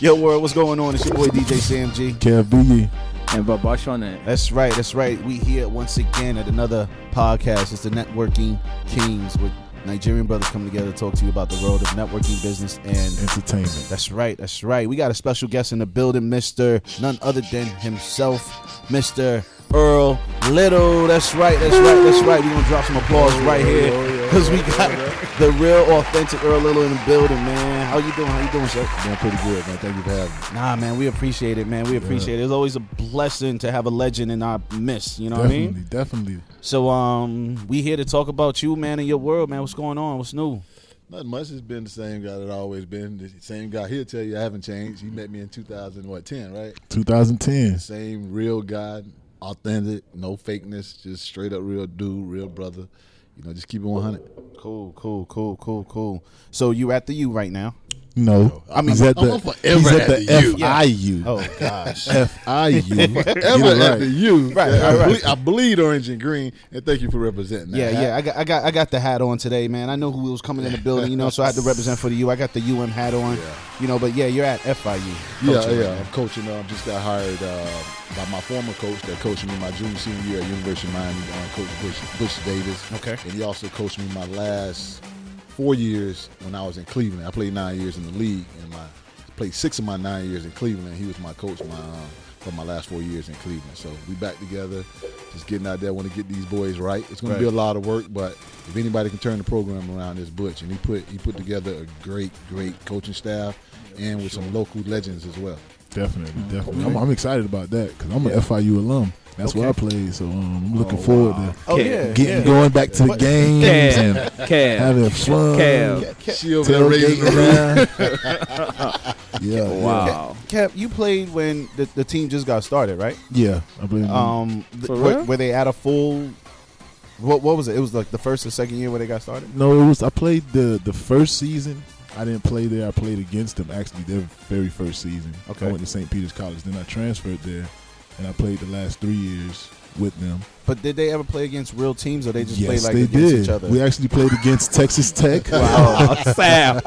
Yo, world, what's going on? It's your boy DJ Sam G. Kev Biggie. And Babash on it. That's right, that's right. We here once again at another podcast. It's the Networking Kings with Nigerian brothers coming together to talk to you about the world of networking business and Entertainment. That's right, that's right. We got a special guest in the building, Mr. None other than himself, Mr. Earl Little. That's right, that's right, that's right. We're gonna drop some applause right here. Because we got the real authentic Earl Little in the building, man. How you doing? How you doing, sir? Doing pretty good, man. Thank you for having me. Nah, man, we appreciate it, man. We appreciate it. It's always a blessing to have a legend in our midst. You know what I mean? definitely. So, um, we here to talk about you, man, and your world, man. What's going on? What's new? Nothing much. It's been the same guy that I always been. The same guy. He'll tell you I haven't changed. He met me in 2010, right? 2010. Same real guy, authentic, no fakeness, just straight up real dude, real brother. You know, just keep it 100. Cool, cool, cool, cool, cool. So you at the U right now? No, I mean, he's at the, forever he's at at the the U. FIU. Oh gosh. FIU. Get it Ever at right. the U. Right, I, right, right. Bleed, I bleed orange and green, and thank you for representing that. Yeah, yeah. I got, I got, I got the hat on today, man. I know who was coming in the building, you know, so I had to represent for the U. I got the UM hat on, Yeah. you know. But yeah, you're at FIU. Yeah, coaching yeah. right now. I'm coaching. Um, just got hired uh, by my former coach that coached me my junior senior year at University of Miami, uh, Coach Butch, Butch Davis. Okay. And he also coached me my last four years when I was in Cleveland. I played nine years in the league, and my played six of my nine years in Cleveland. He was my coach my um, for my last four years in Cleveland. So we back together, just getting out there. Want to get these boys right. It's going Right. to be a lot of work, but if anybody can turn the program around, it's Butch, and he put he put together a great great coaching staff, and with some local legends as well. Definitely, definitely. I'm, I'm excited about that because I'm an FIU alum. That's where I Okay. played, so um, I'm looking Oh, forward wow. Oh yeah, to getting yeah. going back to the But- games and Kev. having fun. Kev. Kev, She raising the Tailgating roof. around. yeah, Wow. Kev, you played when the, the team just got started, right? yeah, yeah. I believe. Um, th- For were, real? were they at a full? What what was it? It was like the first or second year where they got started. No, it was. I played the the first season. I didn't play there. I played against them actually their very first season. Okay. I went to St. Peter's College. Then I transferred there, and I played the last three years with them. But did they ever play against real teams, or they just yes, played like they against did. each other? We actually played against Texas Tech. Wow. Sam.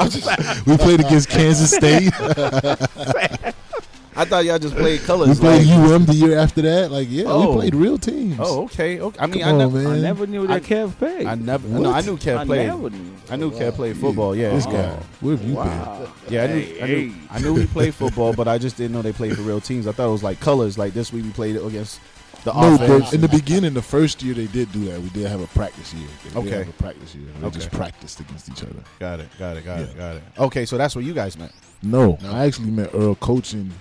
we played against Kansas State. I thought y'all just played colors. we played like- UM the year after that. Like, yeah, Oh. we played real teams. Oh, okay. okay. I mean, Come I on, never, man. I never knew that I- Kev played. I never. What? No, I knew Kev I played. never knew. I knew Kev played football. Yeah, This Oh. guy. Where have you Wow. Yeah, I knew, Hey, I, knew, hey. I knew he played football, but I just didn't know they played for real teams. I thought it was like colors. Like this week we played against the? No, offense. in the beginning, the first year they did do that. We did have a practice year. They Okay. did have a practice year. They Okay. just practiced against each other. got it. Got it. Got it. Got it. Okay, so that's where you guys met. No, No. I actually met Earl coaching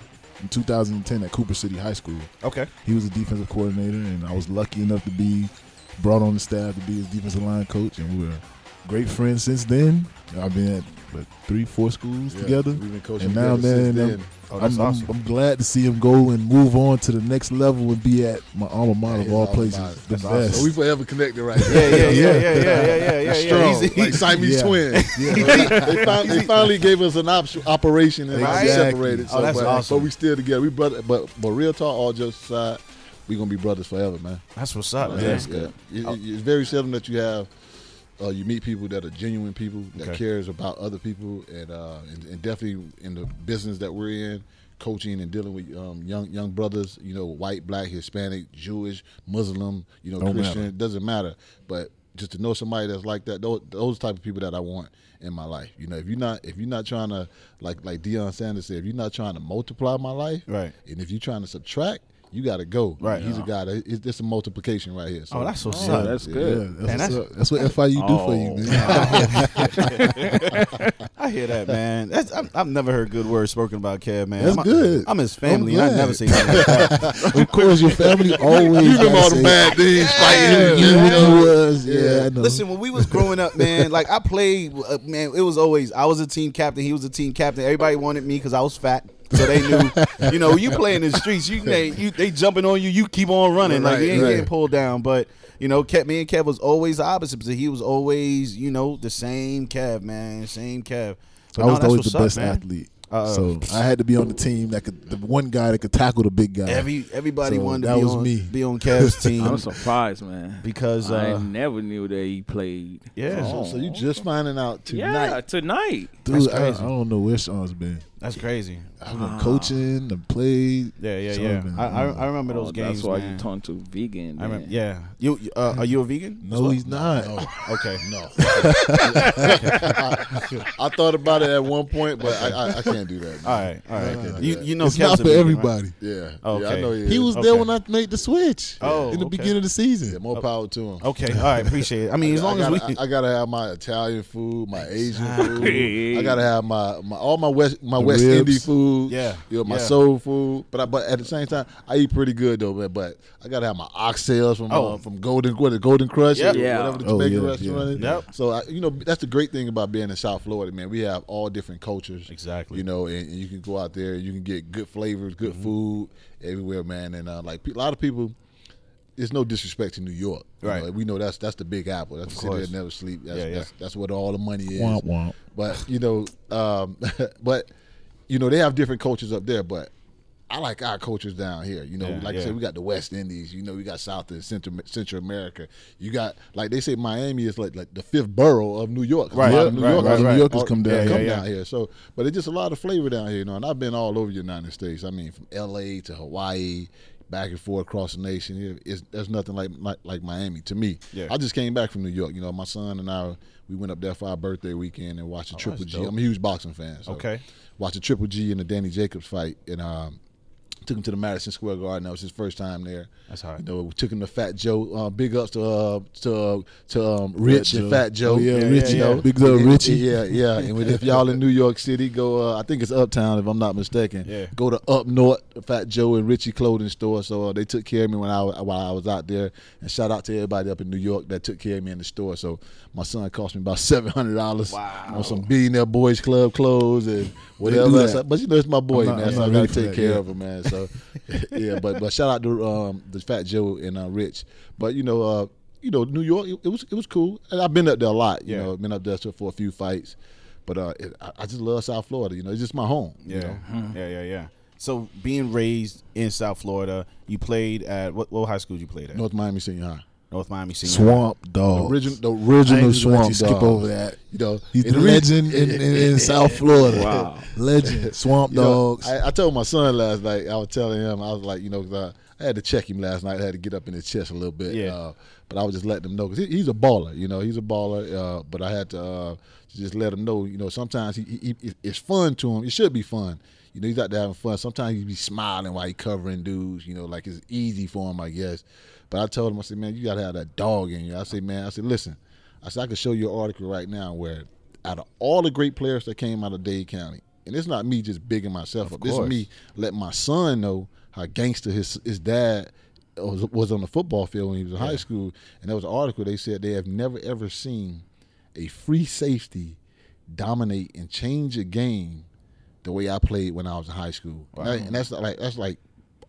in 2010 at Cooper City High School. Okay. He was a defensive coordinator, and I was lucky enough to be brought on the staff to be his defensive line coach, and we were great friends since then. I've been at what, three, four schools Yeah, together. We've been coaching And now, together since man, then. Oh, I'm, I'm- awesome. I'm glad to see him go and move on to the next level and be at my alma mater Yeah, of all places, the That's awesome. best. So we forever connected right yeah, yeah, yeah, yeah, yeah, yeah, yeah, yeah. Strong, He's- like Siamese Yeah. twins. they, found, they finally gave us an op- operation and Right. we separated. Oh, So, that's but, awesome. but we still together. We brother, but but real talk, all just aside, we gonna be brothers forever, man. That's what's up, Yeah, man. That's yeah. good. It- it- it's very seldom that you have. Uh, you meet people that are genuine people that Okay. cares about other people, and, uh, and and definitely in the business that we're in, coaching and dealing with um, young young brothers. You know, white, black, Hispanic, Jewish, Muslim. You know, Don't Christian. matter. It doesn't matter. But just to know somebody that's like that, those, those type of people that I want in my life. You know, if you're not if you're not trying to like like Deion Sanders said, if you're not trying to multiply my life, Right. and if you're trying to subtract. You got to go. Right. He's a guy. That, it's, it's a multiplication right here. So Oh, that's what's Oh, up. that's Yeah, good. that's, Man, that's- that's what FIU do for you, Oh. man. I hear that, man. That's, I've, I've never heard good words spoken about Kev, man. That's I'm, good. I'm his family, I'm and I never say nothing like that. of course, your family always. You remember all the bad things fighting. Yeah, you You know? know was, yeah. I know. Listen, when we was growing up, man, like I played, uh, man, it was always I was a team captain, he was a team captain. Everybody wanted me because I was fat, so they knew, you know, you play in the streets, you they, you they jumping on you, you keep on running, like you ain't right. getting pulled down. But you know, Kev, me and Kev was always the opposite, because he was always, you know, the same Kev, man, same Kev. But I was that's always the up, best man. athlete. Uh, so I had to be on the team that could, the one guy that could tackle the big guy. Every everybody So wanted to that be was on me. be on Kev's team I'm surprised, man. because I uh, never knew that he played. yeah. So, so you just finding out tonight? Yeah, tonight. tonight. Dude, That's I, I don't know where Sean's been. That's crazy. I've been coaching, I've played. Yeah, yeah, So yeah. I've been- I, I I remember those Oh, games. That's why man. you turned to vegan. I remember. Yeah. You you, uh, are you a vegan? No, well? he's not. Okay. No. I thought about it at one point, but I, I, I can't do that. All right. All right. Uh, you you know it's Kev's not for vegan, right? everybody. Yeah. Yeah, Okay. I know he, He is. was Okay. there when I made the switch. Oh, in the okay. beginning of the season. Yeah, more power to him. Okay. All right. Appreciate it. I mean, as long I as gotta, we. I, I gotta have my Italian food, my Asian food. I gotta have my, my all my West my The West ribs. Indian food. Yeah, you know my yeah. soul food. But I, but at the same time, I eat pretty good though. Man, but I gotta have my oxtails from Oh. uh, from Golden what the Golden Krust, Yep. or Yeah. whatever the Oh, Jamaican yeah, restaurant yeah. is. Yep. So I, you know that's the great thing about being in South Florida, man. We have all different cultures. Exactly. You know, and, and you can go out there, you can get good flavors, good Mm-hmm. food everywhere, man. And uh, like a lot of people. There's no disrespect to New York, you Right. know, we know that's that's the Big Apple. That's Of the city course. that never sleep. That's, Yeah, yeah. that's that's where all the money is. Womp womp. But you know, um, but you know they have different cultures up there. But I like our cultures down here. You know, Yeah, like I said, we got the West Indies. You know, we got South and Central Central America. You got like they say Miami is like like the fifth borough of New York. Right, A lot of New right, York, right, right. New Yorkers come oh, down, yeah, come yeah, yeah. down here. So, but it's just a lot of flavor down here. You know, and I've been all over the United States. I mean, from L.A. to Hawaii. Back and forth across the nation, It- it's, there's nothing like, like like Miami to me. Yeah. I just came back from New York. You know, my son and I we went up there for our birthday weekend and watched the Oh, Triple G. I'm a huge boxing fan. So Okay. Watched the Triple G and the Danny Jacobs fight, and um, took him to the Madison Square Garden. That was his first time there. That's hard. You know, we took him to Fat Joe. Uh, big ups to uh, to uh, to um, Rich and Fat Joe. Oh, yeah, Yeah, Richie. yeah, yeah. Big love, And- Richie. Yeah, yeah. And with- if y'all in New York City, go. Uh, I think it's Uptown, if I'm not mistaken. Yeah. Go to Up North, Fat Joe and Richie Clothing Store. So uh, they took care of me when I while I was out there. And shout out to everybody up in New York that took care of me in the store. So my son cost me about seven hundred dollars Wow. on some Billionaire Boys Club clothes and whatever. do that. But you know, it's my boy, not- man. I'm so I gotta take that, care yeah. of him, man. So yeah, but but shout out to um, the Fat Joe and uh, Rich. But you know, uh, you know, New York, it, it was it was cool, and I've been up there a lot. You Yeah. know, been up there for a few fights. But uh, it, I, just love South Florida. You know, it's just my home. Yeah, You know? yeah, yeah, yeah. So being raised in South Florida, you played at what, what high school did you played at? North Miami Senior High. North Miami Senior. Swamp The dog. original, the original swamp you skip over that. You know, He's the the legend in, in, in South Florida. Wow. Legend. Swamp You know, dogs. I, I told my son last night. I was telling him. I was like, you know, 'cause I, I had to check him last night. I had to get up in his chest a little bit. Yeah. Uh, but I was just letting him know because he, he's a baller. You know, he's a baller. Uh, but I had to uh, just let him know. You know, sometimes he, he, he- it's fun to him. It should be fun. You know, he's out there having fun. Sometimes he be smiling while he covering dudes. You know, like it's easy for him, I guess. But I told him, I said, man, you gotta have that dog in you. I said, man, I said, listen, I said I can show you an article right now where out of all the great players that came out of Dade County, and it's not me just bigging myself up. This is me letting my son know how gangster his his dad was, was on the football field when he was in high school. And there was an article they said they have never ever seen a free safety dominate and change a game the way I played when I was in high school. And that- And that's like that's like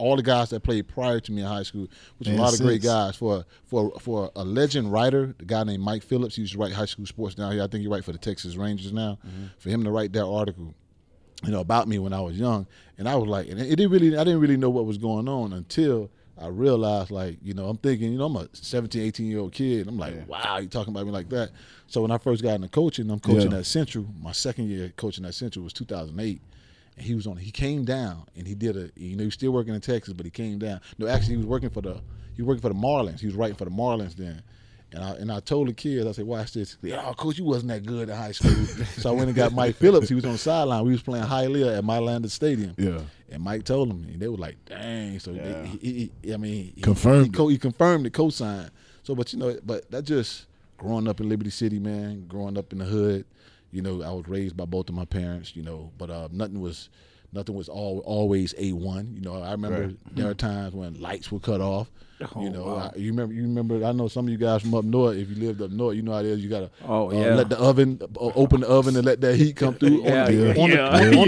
all the guys that played prior to me in high school, which a lot of great guys. For for for a legend writer, the guy named Mike Phillips, he used to write high school sports down here. I think he write for the Texas Rangers now. Mm-hmm. For him to write that article, you know, about me when I was young, and I was like, and it didn't really, I didn't really know what was going on until I realized, like, you know, I'm thinking, you know, I'm a 17, 18 year old kid. I'm like, wow, you talking about me like that. So when I first got into coaching, I'm coaching Yeah. at Central. My second year coaching at Central was 2008. And he was on. He came down and he did a. You know, he was still working in Texas, but he came down. No, actually, he was working for the. He was working for the Marlins. He was writing for the Marlins then. And I and I told the kids, I said, "Watch this." They, oh, coach, you wasn't that good in high school. so I went and got Mike Phillips. He was on the sideline. We was playing Hialeah at Milander Stadium. Yeah. And Mike told him, and they were like, "Dang!" So Yeah. they, he, he, I mean, he- Confirmed He, co- he confirmed the co-sign. So, but you know, but that just growing up in Liberty City, man. Growing up in the hood, you know, I was raised by both of my parents, you know, but uh, nothing was. Nothing was all, always a one. You know, I remember Right. there are times when lights were cut off. Oh, you know, wow. I, you remember. You remember. I know some of you guys from up north. If you lived up north, you know how it is. You gotta Oh, uh, yeah. let the oven uh, open the oven and let that heat come through Yeah, on, the, yeah. on,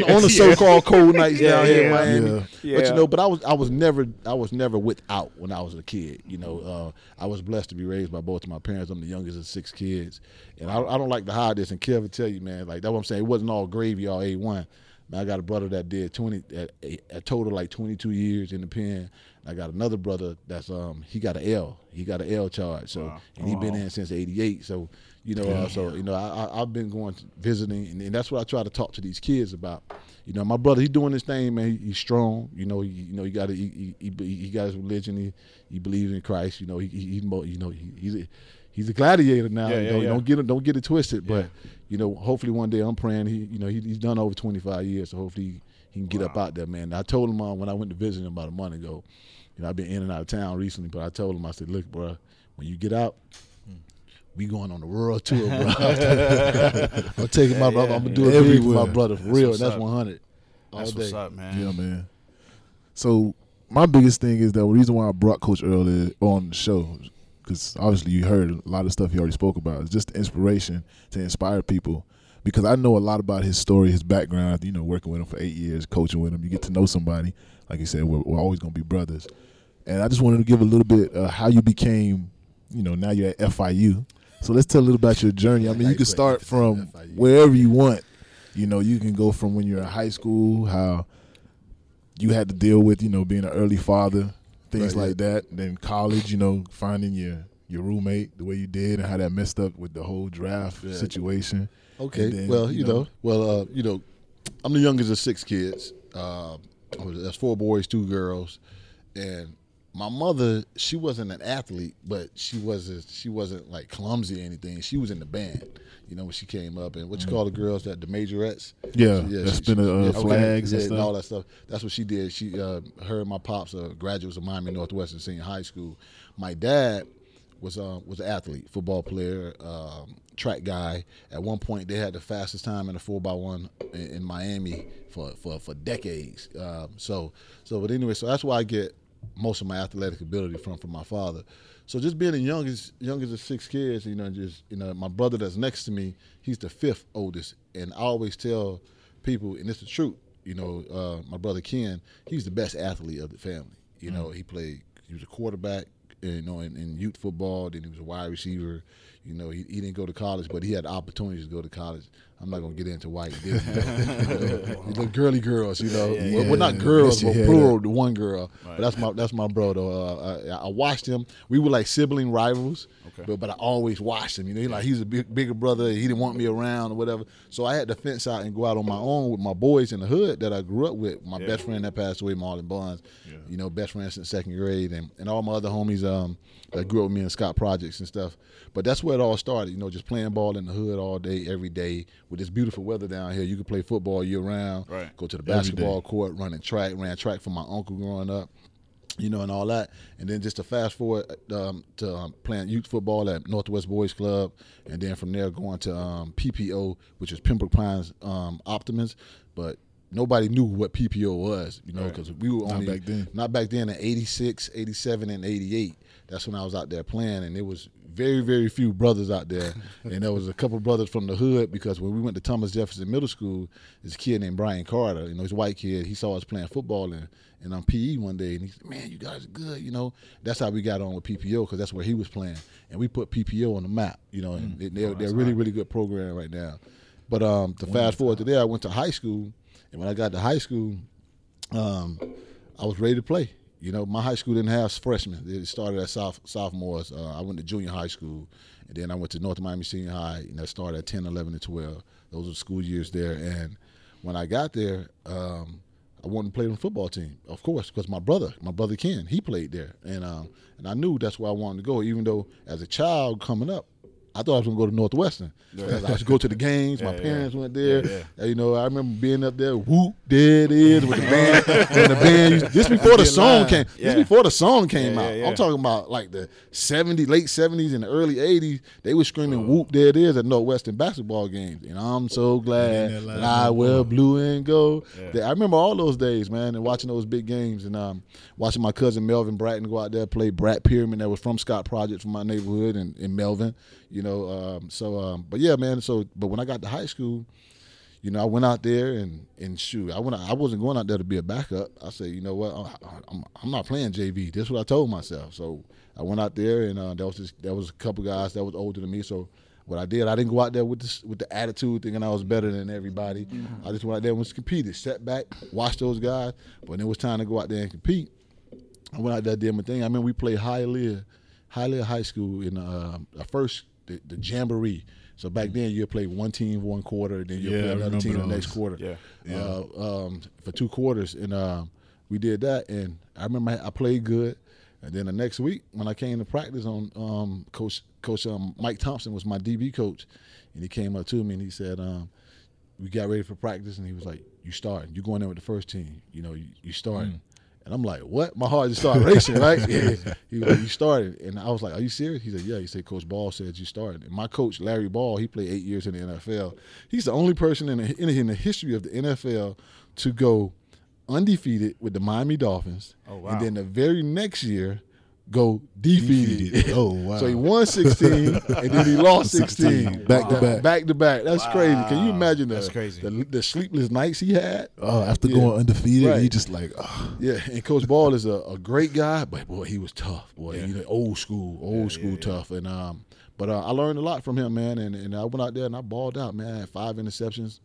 the, on, the so-called cold nights down here in. Miami. Yeah. But you know, but I was I was never I was never without when I was a kid. You know, uh, I was blessed to be raised by both of my parents. I'm the youngest of six kids, and I, I don't like to hide this. And Kev will tell you, man, like that's what I'm saying. It wasn't all gravy, all a one. Man, I got a brother that did twenty a, a, total like twenty two years in the pen. I got another brother that's um he got an L. He got an L charge. So Wow. and he been in since '88. So you know, uh, so you know, I, I, I've been going to visiting, and, and that's what I try to talk to these kids about. You know, my brother, he doing this thing, man. He, he's strong. You know, he, you know, he got a, he, he, he he got his religion. He he believes in Christ. You know, he, he he's mo- you know he, he's a, he's a gladiator now. Yeah, you know, yeah. don't get it don't get it twisted. But you know, hopefully one day I'm praying. He you know he, he's done over 25 years, so hopefully he, he can get up out there, man. I told him uh, when I went to visit him about a month ago. You know, I've been in and out of town recently, but I told him I said, look, bro, when you get out. We going on the world tour, bro. I'm taking my brother. I'm gonna do it big for my brother for That's real. And that's up. 100 all That's day. what's up, man. Yeah, man. So my biggest thing is that the reason why I brought Coach Earl on the show, because obviously you heard a lot of stuff he already spoke about. It's just inspiration to inspire people. Because I know a lot about his story, his background. You know, working with him for eight years, coaching with him, you get to know somebody. Like you said, we're, we're always going to be brothers. And I just wanted to give a little bit uh, how you became. You know, now you're at FIU. So let's tell a little about your journey. I mean, you can start from wherever you want. You know, you can go from when you're in high school, how you had to deal with, you know, being an early father, things Right, like that. Then college, you know, finding your your roommate the way you did and how that messed up with the whole draft Yeah. situation. Okay. Then, well, you you know- know, well, uh, you know, I'm the youngest of six kids. Uh, that's four boys, two girls, and my mother, she wasn't an athlete, but she wasn't she wasn't like clumsy or anything. She was in the band, you know, when she came up. And what you call the girls that the majorettes? Yeah, She- that she- spin the, uh, yeah, okay, flags yeah, and stuff. all that stuff. That's what she did. She, uh, her and my pops are graduates of Miami Northwestern Senior High School. My dad was uh, was an athlete, football player, um, track guy. At one point, they had the fastest time in a four by one in, in Miami for for, for decades. Um, so so, but anyway, so that's why I get most of my athletic ability from from my father. So just being the youngest youngest of six kids, you know, just you know, my brother that's next to me, he's the fifth oldest, and I always tell people, and it's the truth. You know, uh, my brother Ken, he's the best athlete of the family. You know, he played, he was a quarterback, you know, in, in youth football. Then he was a wide receiver. You know, he, he didn't go to college, but he had opportunities to go to college. I'm not gonna get into he did. You know, girly girls, you know, Yeah, well, well, not girls, but plural, the one girl. Right. But that's my that's my brother. Uh, I, I watched him. We were like sibling rivals, Okay. but but I always watched him. You know, he like he's a big, bigger brother. He didn't want me around or whatever. So I had to fence out and go out on my own with my boys in the hood that I grew up with. My Yeah. best friend that passed away, Marlon Bonds. Yeah. You know, best friend since second grade, and, and all my other homies um that grew up with me in Scott Projects and stuff. But that's where it all started. You know, just playing ball in the hood all day, every day with this beautiful weather down here. You could play football year round. Right. Go to the basketball court, running track, ran track for my uncle growing up you know, and all that. And then just to fast forward um, to um, playing youth football at Northwest Boys Club, and then from there going to um, PPO, which is Pembroke Pines um. But nobody knew what PPO was, you know, Right. because we were Not only back then. not back then in 86, 87, and 88. That's when I was out there playing, and it was very, very few brothers out there. and there was a couple brothers from the hood because when we went to Thomas Jefferson Middle School, this kid named Brian Carter, you know, he's a white kid. He saw us playing football and and on PE one day, and he said, "Man, you guys are good." You know, that's how we got on with PPO because that's where he was playing, and we put PPO on the map. You know, and they, they're, they're a really, really good program right now. But um, to fast forward to there, I went to high school, and when I got to high school, um, I was ready to play. You know, my high school didn't have freshmen. It started at South, sophomores. Uh, I went to junior high school, and then I went to North Miami Senior High, and that started at 10, 11, and 12. Those were school years there. And when I got there, um, I wanted to play on the football team, of course, because my brother, my brother Ken, he played there, and um, and I knew that's where I wanted to go. Even though as a child coming up, I thought I was gonna go to Northwestern. Because I should go to the games. my Yeah, yeah. parents went there. Yeah, You know, I remember being up there. Whoop, there it is with the band. and the band. used- This before the song came. Yeah. This before the song came Yeah, out. yeah, yeah. I'm talking about like the 70s, late 70s, and the early 80s. They were screaming "Whoop, there it is" at Northwestern basketball games. And I'm so glad that I wear blue and gold. Yeah. I remember all those days, man, and watching those big games and um, watching my cousin Melvin Bratton go out there play Brat Pyramid that was from Scott Project from my neighborhood and in Melvin. You know, um, so um, but yeah, man. So but when I got to high school, you know, I went out there and and shoot, I went. I wasn't going out there to be a backup. I said, you know what, I'm I'm not playing JV. This is what I told myself. So I went out there and uh, there was just, there was a couple guys that was older than me. So what I did, I didn't go out there with this with the attitude thinking I was better than everybody. I just went out there and was competed, sat back, watched those guys. But when it was time to go out there and compete, I went out there did my thing. I mean, we played Hialeah, Hialeah High School in uh, the first the, the jamboree. So back then you play one team one quarter, then you Yeah, play another team the next quarter. Yeah. Uh, um, for two quarters, and um, we did that. And I remember I played good. And then the next week, when I came to practice on um, Coach Coach um, Mike Thompson was my DB coach, and he came up to me and he said, um, "We got ready for practice," and he was like, "You starting? You going in with the first team? You know, you, you starting." And I'm like, "What?" My heart just started racing, right? Yeah. He was like, "You started," and I was like, "Are you serious?" He said, "Yeah." He said, "Coach Ball said you started." And my coach Larry Ball, he played eight years in the NFL. He's the only person in the, in, in the history of the NFL to go undefeated with the Miami Dolphins. Oh, wow. And then the very next year, go defeated. Defeated. Oh, wow. so he won 16 and then he lost 16. Back to back. Back to back. That's crazy. Can you imagine that? That's crazy. The, the sleepless nights he had? Oh, after Yeah. going undefeated, Right. he just like, oh, Yeah, and Coach Ball is a, a great guy, but boy, he was tough. Boy, you know, old school, old school tough. And um, but uh, I learned a lot from him, man. And, and I went out there and I balled out, man. I had five interceptions.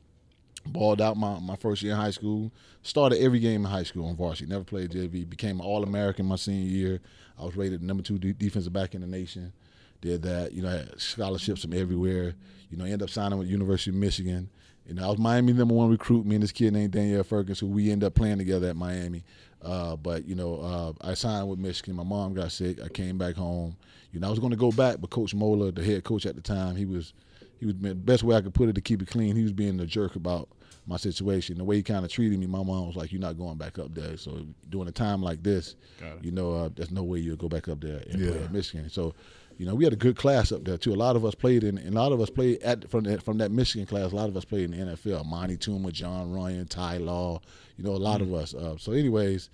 Balled out my, my first year in high school. Started every game in high school on varsity. Never played JV. Became All American my senior year. I was rated number two de- defensive back in the nation. Did that. You know, had scholarships from everywhere. You know, ended up signing with University of Michigan. You know, I was Miami number one recruit. Me and this kid named Danielle Ferguson, who we ended up playing together at Miami. Uh, but you know, uh, I signed with Michigan. My mom got sick. I came back home. You know, I was going to go back, but Coach Moeller, the head coach at the time, he was he was the best way I could put it to keep it clean. He was being a jerk about my situation. The way he kind of treated me, my mom was like, "You're not going back up there." So during a time like this, you know, uh, there's no way you'll go back up there and play at Michigan. So, you know, we had a good class up there too. A lot of us played in, and a lot of us played at from that from that Michigan class. A lot of us played in the NFL. Amani Toomer, John Ryan, Ty Law. You know, a lot of us. Uh, so, anyways.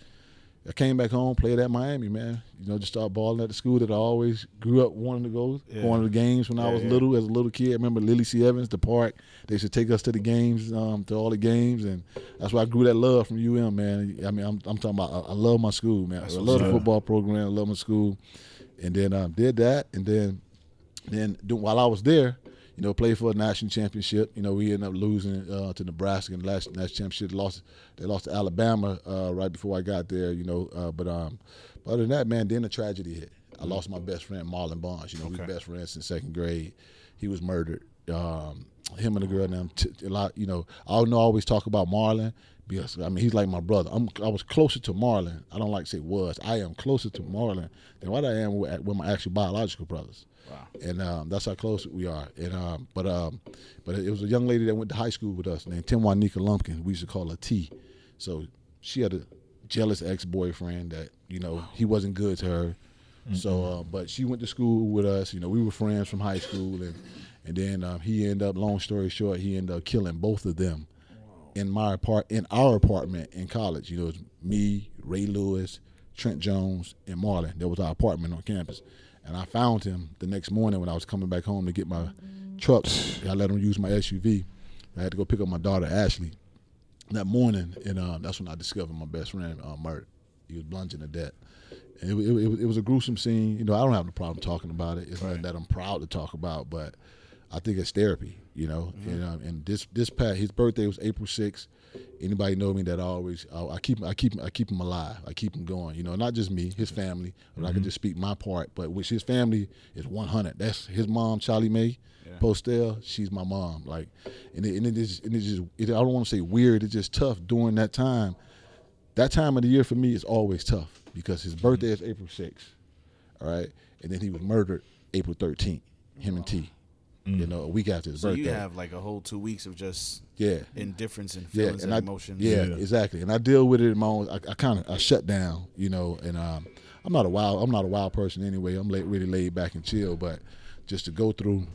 I came back home, played at Miami, man. You know, just started balling at the school that I always grew up wanting to go. Yeah. Going to the games when I was yeah. little, as a little kid. I remember Lillie C. Evans, the park. They used to take us to the games, um, to all the games, and that's why I grew that love from UM, man. I mean, I'm, I'm talking about. I, I love my school, man. That's I love the football program. I love my school, and then um, did that, and then then while I was there, you know, played for a national championship. You know, we ended up losing uh, to Nebraska in the last national championship. Lost, they lost to Alabama uh, right before I got there. You know, uh, but um, but other than that, man, then the tragedy hit. I lost my best friend Marlon Bonds. You know, we were best friends since second grade. He was murdered. Um, him and the girl, them, t- a lot. You know, I don't know. I always talk about Marlon because I mean he's like my brother. I'm I was closer to Marlon. I don't like to say was. I am closer to Marlon than what I am with, with my actual biological brothers Wow. and um, that's how close we are. And um, but um, but it was a young lady that went to high school with us named Timwanika Lumpkin. We used to call her T. So she had a jealous ex boyfriend that you know he wasn't good to her. So, uh, but she went to school with us. You know, we were friends from high school, and and then um, he ended up. Long story short, he ended up killing both of them in my apart in our apartment in college. You know, it was me, Ray Lewis, Trent Jones, and Marlon. That was our apartment on campus. And I found him the next morning when I was coming back home to get my truck. I let him use my SUV. I had to go pick up my daughter Ashley that morning, and uh, that's when I discovered my best friend uh, murdered. He was bludgeoned to death. And it, it, it, was- it was a gruesome scene. You know, I don't have no problem talking about it. It's nothing that I'm proud to talk about, but I think it's therapy. You know, and um, and this this past his birthday was April 6th. Anybody know me that I always I, I keep I keep I keep him alive. I keep him going. You know, not just me, his family. But I can mm-hmm. just speak my part. But which his family is 100. That's his mom, Charlie Mae. Postel, she's my mom. Like, and it, and it is, and it just, it, I don't want to say weird. It's just tough during that time. That time of the year for me is always tough because his birthday mm-hmm. is April 6th. All right, and then he was murdered April 13th. Him and T. You know, a week after his So birthday. you have like a whole two weeks of just yeah, indifference and yeah, feelings and and, I, emotions. Yeah, Yeah. exactly. And I deal with it in my own. I, I kind of I shut down, you know. And um, I'm not a wild. I'm not a wild person anyway. I'm like really laid back and chill. But just to go through,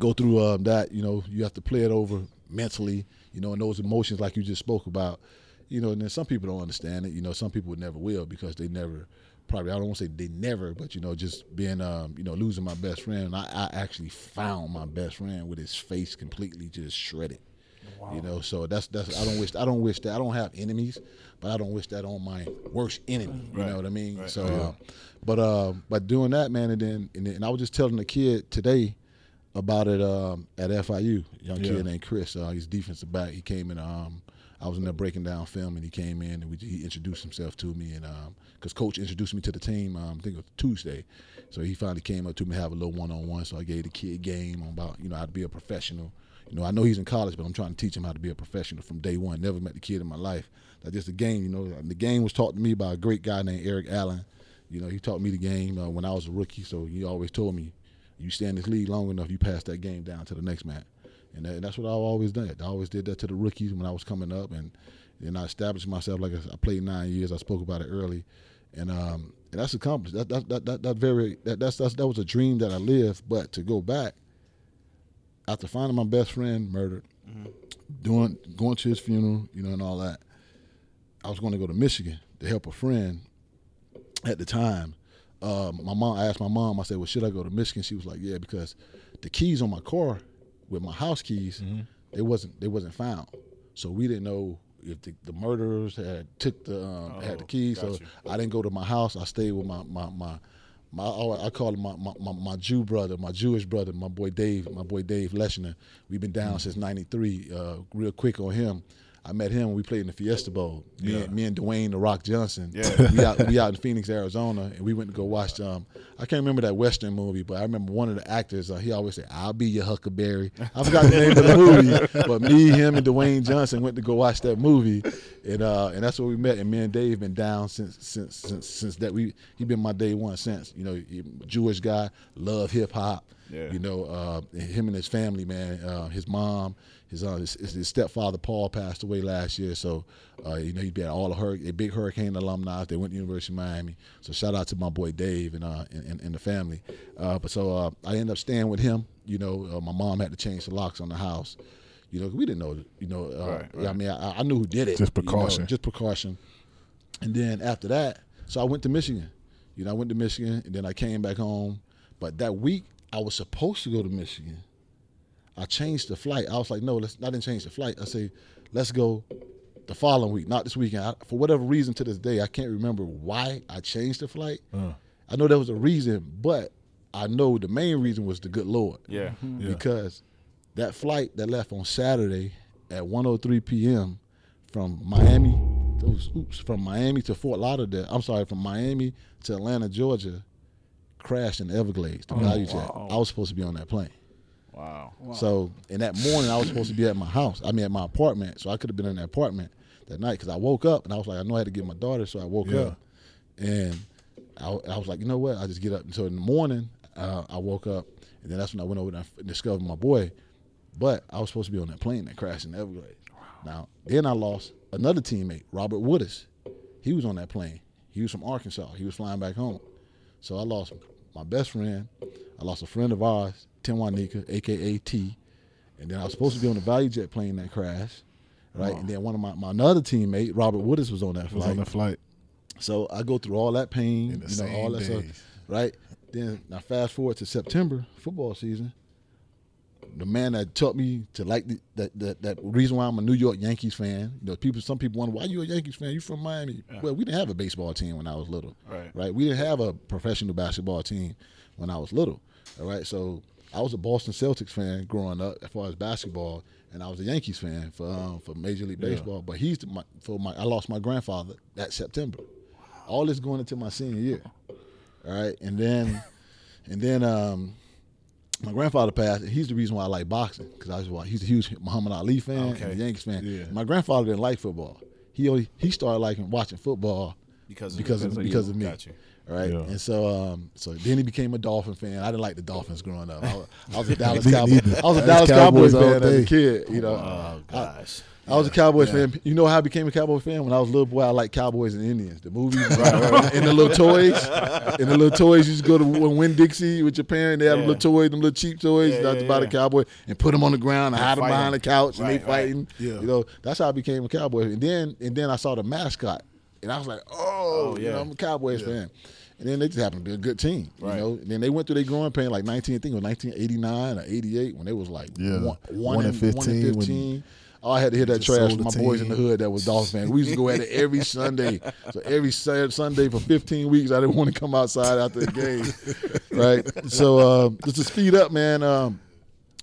go through um, that, you know, you have to play it over mentally, you know, and those emotions like you just spoke about, you know. And then some people don't understand it. You know, some people never will because they never. Probably I don't want to say they never, but you know, just being um, you know, losing my best friend. I, I actually found my best friend with his face completely just shredded. You know, so that's that's I don't wish I don't wish that I don't have enemies, but I don't wish that on my worst enemy. You Right. know what I mean? Right. So, uh, but uh, but doing that, man, and then and, then, and I was just telling the kid today, about it um, at FIU. Young Yeah. kid named Chris. Uh, he's defensive back. He came in. Um, I was in there breaking down film, and he came in and we, he introduced himself to me. And because coach introduced me to the team, um, I think it was Tuesday, so he finally came up to me have a little one on one. So I gave the kid game on about you know how to be a professional. You know, I know he's in college, but I'm trying to teach him how to be a professional from day one. Never met the kid in my life. That's just a game. You know, the game was taught to me by a great guy named Eric Allen. You know, he taught me the game uh, when I was a rookie. So he always told me, you stay in this league long enough, you pass that game down to the next man. And, that, that's what I've always done. I always did that to the rookies when I was coming up, and then I established myself. Like I, I played nine years. I spoke about it early, and um, and that's accomplished. That that that that, that very that that's, that's that was a dream that I lived. But to go back after finding my best friend murdered, doing going to his funeral, you know, and all that, I was going to go to Michigan to help a friend. At the time, um, my mom. I asked my mom. I said, "Well, should I go to Michigan?" She was like, "Yeah," because the keys on my car with my house keys, they wasn't they wasn't found. So we didn't know if the, the murderers had took the um, had the Oh, keys. So you. I didn't go to my house. I stayed with my my my. My, I call him my, my, my, my Jew brother, my Jewish brother, my boy Dave, my boy Dave Leshner. We've been down since '93. Uh, real quick on him, I met him when we played in the Fiesta Bowl. Me, Yeah. and, me and Dwayne the Rock Johnson. Yeah. we out we out in Phoenix, Arizona, and we went to go watch. Um, I can't remember that Western movie, but I remember one of the actors. Uh, he always said, "I'll be your Huckleberry." I forgot the name of the movie, but me, him, and Dwayne Johnson went to go watch that movie, and uh, and that's where we met. And me and Dave have been down since since since since that. We he been my day one since. You know, Jewish guy, love hip hop. Yeah. You know, uh, him and his family, man. Uh, his mom, his, uh, his his stepfather Paul passed away last year, so uh, you know he's been all the hur- a big hurricane alumni. They went to University of Miami, so shout out to my boy Dave and uh and, and, and the family. Uh, but so uh, I ended up staying with him. You know, uh, my mom had to change the locks on the house. You know, we didn't know. You know, uh, Right, yeah, I mean, I, I knew who did it. Just you know, precaution. just precaution. And then after that, so I went to Michigan. You know, I went to Michigan, and then I came back home. But that week, I was supposed to go to Michigan. I changed the flight. I was like, no, let's. I didn't change the flight. I say, let's go the following week, not this weekend. I, for whatever reason, to this day, I can't remember why I changed the flight. Uh, I know there was a reason, but I know the main reason was the good Lord Yeah. Yeah. because that flight that left on Saturday at 1:03 p.m. from Miami, those oops, from Miami to Fort Lauderdale. I'm sorry, from Miami to Atlanta, Georgia, crashed in the Everglades. The ValuJet. I was supposed to be on that plane. Wow. So in that morning, I was supposed to be at my house. I mean, at my apartment. So I could have been in that apartment that night because I woke up and I was like, I know I had to get my daughter. So I woke Yeah. up and I, I was like, you know what? I just get up. And so in the morning, uh, I woke up and then that's when I went over there and discovered my boy. But I was supposed to be on that plane that crashed in the Everglades. Now, then I lost another teammate, Robert Woodis. He was on that plane. He was from Arkansas. He was flying back home. So I lost my best friend. I lost a friend of ours, Timwanika, aka T. And then I was supposed to be on the ValuJet plane that crashed. Right. And then one of my, my another teammate, Robert Woodis, was on that flight. was on the flight So I go through all that pain, you know, all that days. stuff, right? Then now fast forward to September football season. The man that taught me to like the, that, that that reason why I'm a New York Yankees fan. You know, people. Some people wonder why you a Yankees fan. You from Miami? Well, we didn't have a baseball team when I was little, Right. Right. We didn't have a professional basketball team when I was little. All right. So I was a Boston Celtics fan growing up as far as basketball, and I was a Yankees fan for um, for Major League Baseball. But he's the, my, for my. I lost my grandfather that September. All this going into my senior year. All right, and then, and then um, my grandfather passed. And he's the reason why I like boxing because I was why he's a huge Muhammad Ali fan Okay. and a Yankees fan. Yeah. My grandfather didn't like football. He only he started liking watching football Because of because of because of because you. of me. Got you. All right, Yeah. and so um, so then he became a Dolphin fan. I didn't like the Dolphins growing up. I was, I was a Dallas Me Cowboy. I was a Dallas Cowboys, Cowboys fan as a kid. You know, Oh gosh. I was a Cowboys Yeah. fan. You know how I became a Cowboy fan? When I was a little boy, I liked Cowboys and Indians. The movies, and the little toys. And the little toys, you just go to Winn-Dixie with your parent. They have Yeah. little toys, them little cheap toys. Yeah, you yeah, to buy the. Cowboy and put them on the ground and hide them behind the couch and Right, they right. fighting. Yeah. You know, that's how I became a Cowboy. And then and then I saw the mascot, and I was like, oh, Oh, you know, yeah. I'm a Cowboys fan. And then they just happened to be a good team, Right. you know. And then they went through their growing pain like 19, I think it was 1989 or 88 when they was like Yeah. one, One one, and and 15. 15 when Oh, I had to hit that trash the my boys in the hood that was Dolphins fans. We used to go at it every Sunday. So every Sunday for 15 weeks, I didn't want to come outside after the game. right? So um, just to speed up, man, um,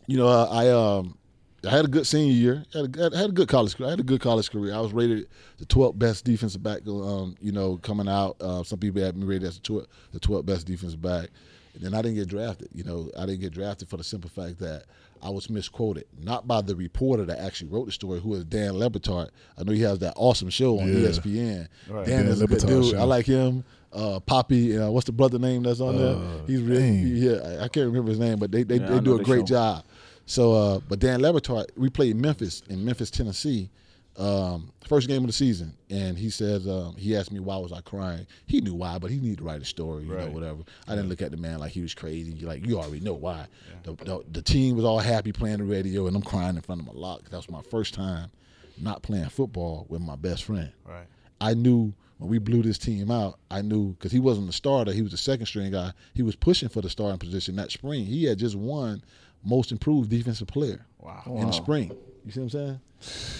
you know, uh, I um, I had a good senior year. Had a, had a good college career. I had a good college career. I was rated the 12th best defensive back. Um, you know, coming out. Uh, some people had me rated as the 12th, the 12th best defensive back. And then I didn't get drafted. You know, I didn't get drafted for the simple fact that I was misquoted, not by the reporter that actually wrote the story, who is Dan Le Batard. I know he has that awesome show on Yeah. ESPN. Right. Dan Dan is a good dude. show. I like him. Uh, Poppy, uh, what's the brother name that's on there? Uh, He's really, yeah, I- I can't remember his name, but they they, Yeah, they do a great show. job. So, uh, but Dan Le Batard, we played Memphis in Memphis, Tennessee, um, first game of the season, and he says um, he asked me why was I crying. He knew why, but he needed to write a story, you know, whatever. I didn't look at the man like he was crazy. You Like you already know why. The, the, the team was all happy playing the radio, and I'm crying in front of my lock. That was my first time not playing football with my best friend. Right. I knew when we blew this team out, I knew because he wasn't the starter, he was the second string guy. He was pushing for the starting position that spring. He had just won most improved defensive player Wow. in the spring. You see what I'm saying?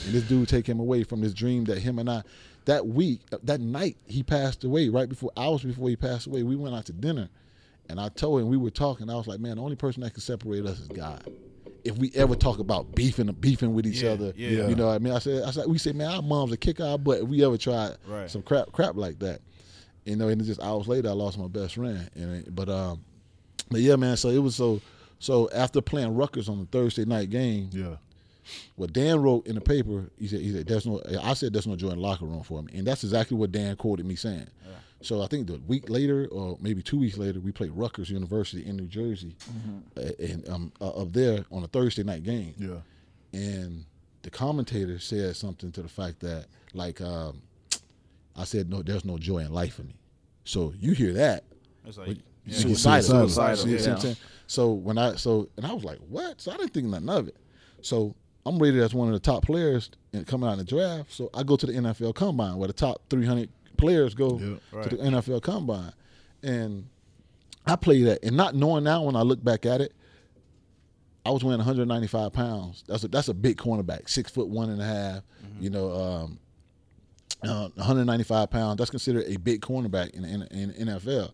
And this dude take him away from this dream that him and I, that week, that night, he passed away. Right before hours before he passed away, we went out to dinner, and I told him we were talking. I was like, man, the only person that can separate us is God. If we ever talk about beefing, beefing with each Yeah, other, yeah. you know, what I mean, I said, I said, we say, man, our moms will kick our butt if we ever tried Right. some crap, crap like that. You know, and just hours later, I lost my best friend. And but um, but yeah, man. So it was so. So after playing Rutgers on the Thursday night game, Yeah. what Dan wrote in the paper, he said, he said, "There's no." I said, "There's no joy in the locker room for me," and that's exactly what Dan quoted me saying. So I think the week later, or maybe two weeks later, we played Rutgers University in New Jersey, uh, and um, uh, up there on a Thursday night game, Yeah. and the commentator said something to the fact that, like, um, I said, "No, there's no joy in life for me." So you hear that, It's like Yeah. suicidal. Suicidal. Suicidal, You what I'm saying? So when I so and I was like, what? So I didn't think nothing of it. So I'm rated as one of the top players and coming out in the draft. So I go to the NFL Combine where the top 300 players go Yeah. to the NFL Combine, and I played that. And not knowing now when I look back at it, I was weighing 195 pounds. That's a, that's a big cornerback, six foot one and a half, You know, um, uh, 195 pounds. That's considered a big cornerback in in, in NFL.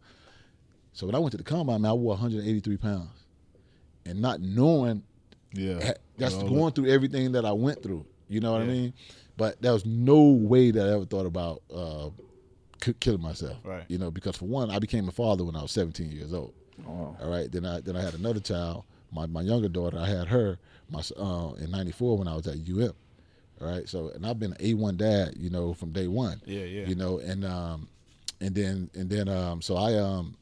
So when I went to the combine, man, I wore 183 pounds, and not knowing Yeah. ha- that's going through everything that I went through. You know what I mean? But there was no way that I ever thought about uh, killing myself. Right. You know, because for one, I became a father when I was 17 years old. Oh. All right. Then I then I had another child, my my younger daughter. I had her my uh, in '94 when I was at UM. All right. So and I've been an A1 dad, you know, from day one. Yeah, yeah. You know, and um, and then and then um, so I um,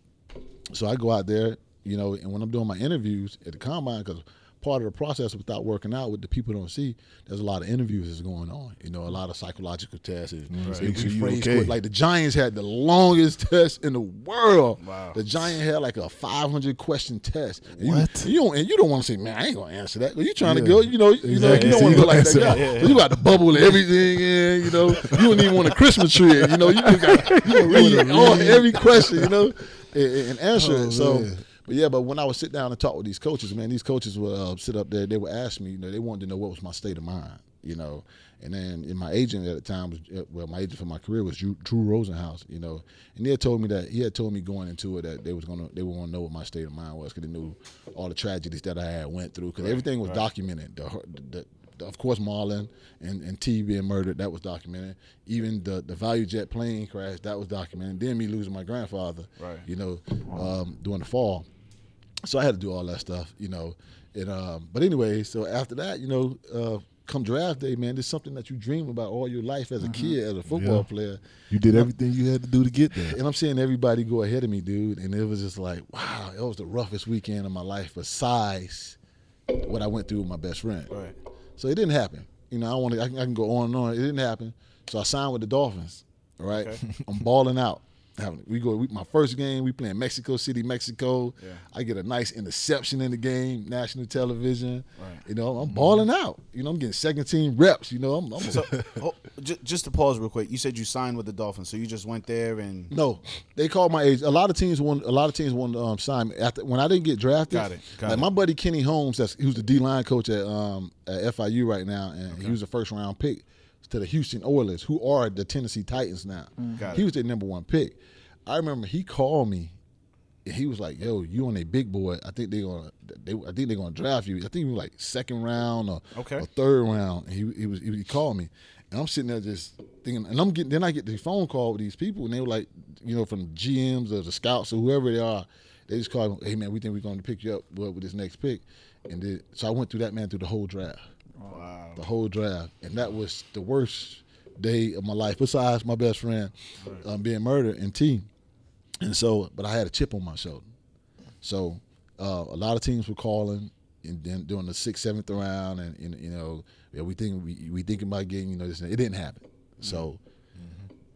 so I go out there, you know, and when I'm doing my interviews at the combine, because part of the process without working out, what the people don't see, there's a lot of interviews that's going on. You know, a lot of psychological tests. And mm-hmm. Right. we- Make sure you okay. quick. Like the Giants had the longest test in the world. Wow. The Giant had like a 500 question test. And you, What? You don't and you don't want to say, man, I ain't gonna answer that. Well, you trying to go, you know, you know, Exactly. you don't want to you go like that answer guy. that. So you got to bubble everything in, you know. You don't even want a Christmas tree, you know. You just got you read all, every question, you know, and, and answer Oh, it. So. man. But yeah, but when I would sit down and talk with these coaches, man, these coaches would uh, sit up there. They would ask me, you know, they wanted to know what was my state of mind, you know. And then in my agent at the time was, uh, well, my agent for my career was Drew, Drew Rosenhaus, you know. And he had told me that he had told me going into it that they was gonna they were gonna know what my state of mind was because they knew all the tragedies that I had went through because everything was documented. The, the, the, of course, Marlon and, and T being murdered, that was documented. Even the the ValuJet plane crash, that was documented. Then me losing my grandfather, Right. you know, um, during the fall so I had to do all that stuff, you know. And um, but anyway, so after that, you know, uh, come draft day, man, there's something that you dream about all your life as a kid, as a football Yeah. player. You did everything you had to do to get there. And I'm seeing everybody go ahead of me, dude. And it was just like, wow, it was the roughest weekend of my life besides what I went through with my best friend. Right. So it didn't happen. You know, I want to. I, can- I can go on and on. It didn't happen. So I signed with the Dolphins. All right, Okay. I'm balling out. Having- We go. We, my first game, we playing Mexico City, Mexico. Yeah. I get a nice interception in the game, national television. Right. You know, I'm balling out. You know, I'm getting second team reps. You know, I'm. I'm So, oh, j- just to pause real quick, you said you signed with the Dolphins, so you just went there and No, they called my age. A lot of teams want. A lot of teams want to um, sign me after when I didn't get drafted. Got it, got like it. my buddy Kenny Holmes, that's who's the D line coach at um, at FIU right now, and he was a first round pick to the Houston Oilers, who are the Tennessee Titans now. Mm. Got he was their number one pick. I remember he called me and he was like, "Yo, you on a big boy? I think they're gonna, they, I think they're gonna draft you. I think was like second round or, Okay. or third round." And he, he was, he, called me, and I'm sitting there just thinking, and I'm getting, then I get the phone call with these people, and they were like, you know, from GMs or the scouts or whoever they are, they just called, me, "Hey man, we think we're going to pick you up with, with this next pick," and then, so I went through that man through the whole draft Wow. the whole draft, and that was the worst day of my life. Besides my best friend um, being murdered and T, and so, but I had a chip on my shoulder. So uh, a lot of teams were calling, and then during the sixth, seventh round, and, and you know, yeah, we think we we thinking about getting you know this. It didn't happen. So.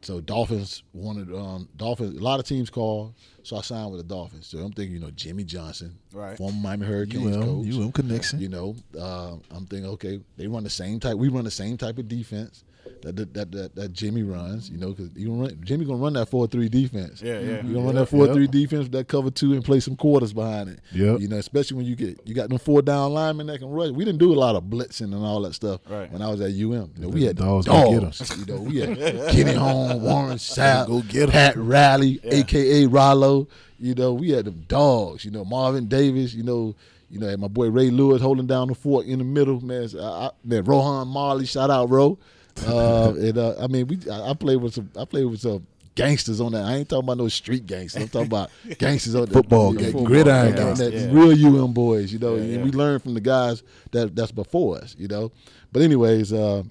So Dolphins wanted um, Dolphins. A lot of teams called, so I signed with the Dolphins. So I'm thinking, you know, Jimmy Johnson, Right. former Miami Hurricanes UM, coach. UM connection. You know, uh, I'm thinking, okay, they run the same type. We run the same type of defense that that that, that, that Jimmy runs. You know, because run, Jimmy gonna run that four three defense. Yeah, yeah. You gonna run that four three defense with that cover two and play some quarters behind it. Yeah. You know, especially when you get you got them four down linemen that can rush. We didn't do a lot of blitzing and all that stuff Right. when I was at UM. You know, we had dogs dogs. go get 'em. You know, we had Kenny Holmes, Warren Sapp, Go get 'em. Pat Riley, Yeah. aka Rollo. You know, we had them dogs. You know, Marvin Davis. You know, you know, my boy Ray Lewis holding down the fort in the middle. Man, I, I, man, Rohan Marley, shout out Ro. Uh, and uh, I mean, we I, I played with some. I played with some gangsters on that. I ain't talking about no street gangsters. I'm talking about gangsters on the Football that, gridiron yeah, gangsters. that Yeah. real UM boys. You know, Yeah, and yeah. we learned from the guys that that's before us. You know, but anyways, uh,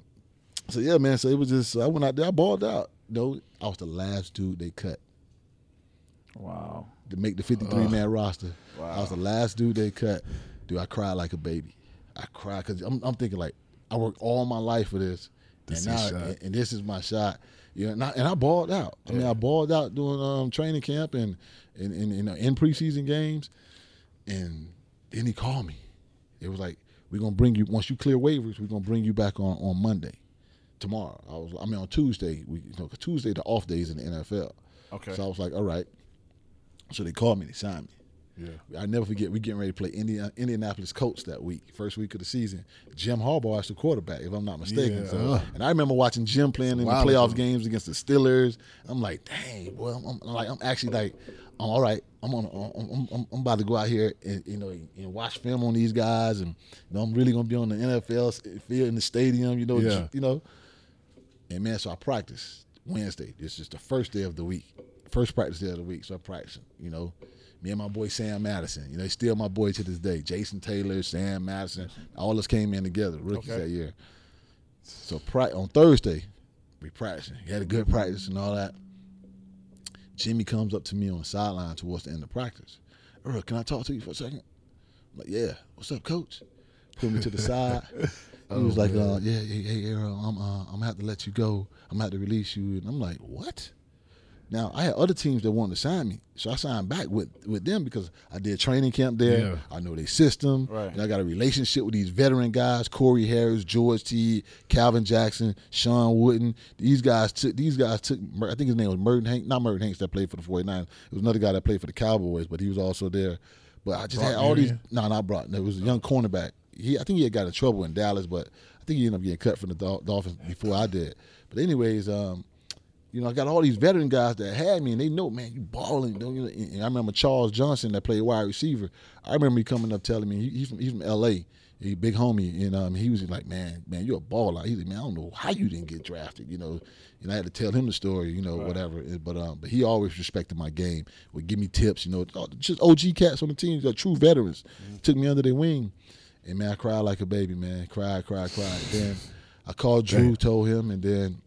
so yeah, man. So it was just I went out there, I balled out. You know, I was the last dude they cut Wow. to make the 53 man roster. I was the last dude they cut. Dude, I cried like a baby. I cried because I'm, I'm thinking like I worked all my life for this, This and is now shot. and, and this is my shot. You know, and I, and I balled out. I mean, I balled out doing um, training camp and and, and you know, in preseason games, and then he called me. It was like we're gonna bring you once you clear waivers. We're gonna bring you back on on Monday, tomorrow. I was I mean on Tuesday. We you know Tuesday the off days in the NFL. Okay. So I was like, all right. So they called me. They signed me. Yeah. I never forget. We getting ready to play Indiana, Indianapolis Colts that week, first week of the season. Jim Harbaugh is the quarterback, if I'm not mistaken. Yeah. So, and I remember watching Jim playing in the playoff games against the Steelers. I'm like, dang, boy, I'm, I'm like, I'm actually like, I'm all right. I'm on. I'm, I'm, I'm about to go out here and you know and watch film on these guys, and you know, I'm really gonna be on the NFL field in the stadium. You know, Yeah. you know. And man, so I practice Wednesday. This is the first day of the week, first practice day of the week. So I practiced. You know, me and my boy Sam Madison. You know, he's still my boy to this day. Jason Taylor, Sam Madison, all us came in together, rookies Okay. that year. So pra- on Thursday, we practicing. He had a good practice and all that. Jimmy comes up to me on the sideline towards the end of practice. Earl, can I talk to you for a second? I'm like, yeah. What's up, coach? Put me to the side. He was like, uh, yeah, hey, hey, Earl, I'm, uh, I'm gonna have to let you go. I'm gonna have to release you. And I'm like, what? Now I had other teams that wanted to sign me, so I signed back with with them because I did training camp there. Yeah. I know their system, Right. and I got a relationship with these veteran guys: Corey Harris, George T, Calvin Jackson, Shawn Wooden. These guys took these guys took. I think his name was Merton Hank, not Merton Hanks that played for the 49ers. It was another guy that played for the Cowboys, but he was also there. But I just had Brock all these. Marion? No, not Brock. It was a young cornerback. He, I think he had got in trouble in Dallas, but I think he ended up getting cut from the Dolphins before I did. But anyways, um, you know, I got all these veteran guys that had me, and they know, man, you balling. Don't you? And I remember Charles Johnson that played wide receiver. I remember he coming up telling me he, he's from he's from L.A. He big homie, and um, he was like, man, man, you're a baller. He's like, man, I don't know how you didn't get drafted. You know, and I had to tell him the story, you know, whatever. But um, but he always respected my game. Would give me tips, you know, just OG cats on the team, that true veterans. Took me under their wing, and man, I cried like a baby, man. Cried, cried, cried. then I called Drew, told him, and then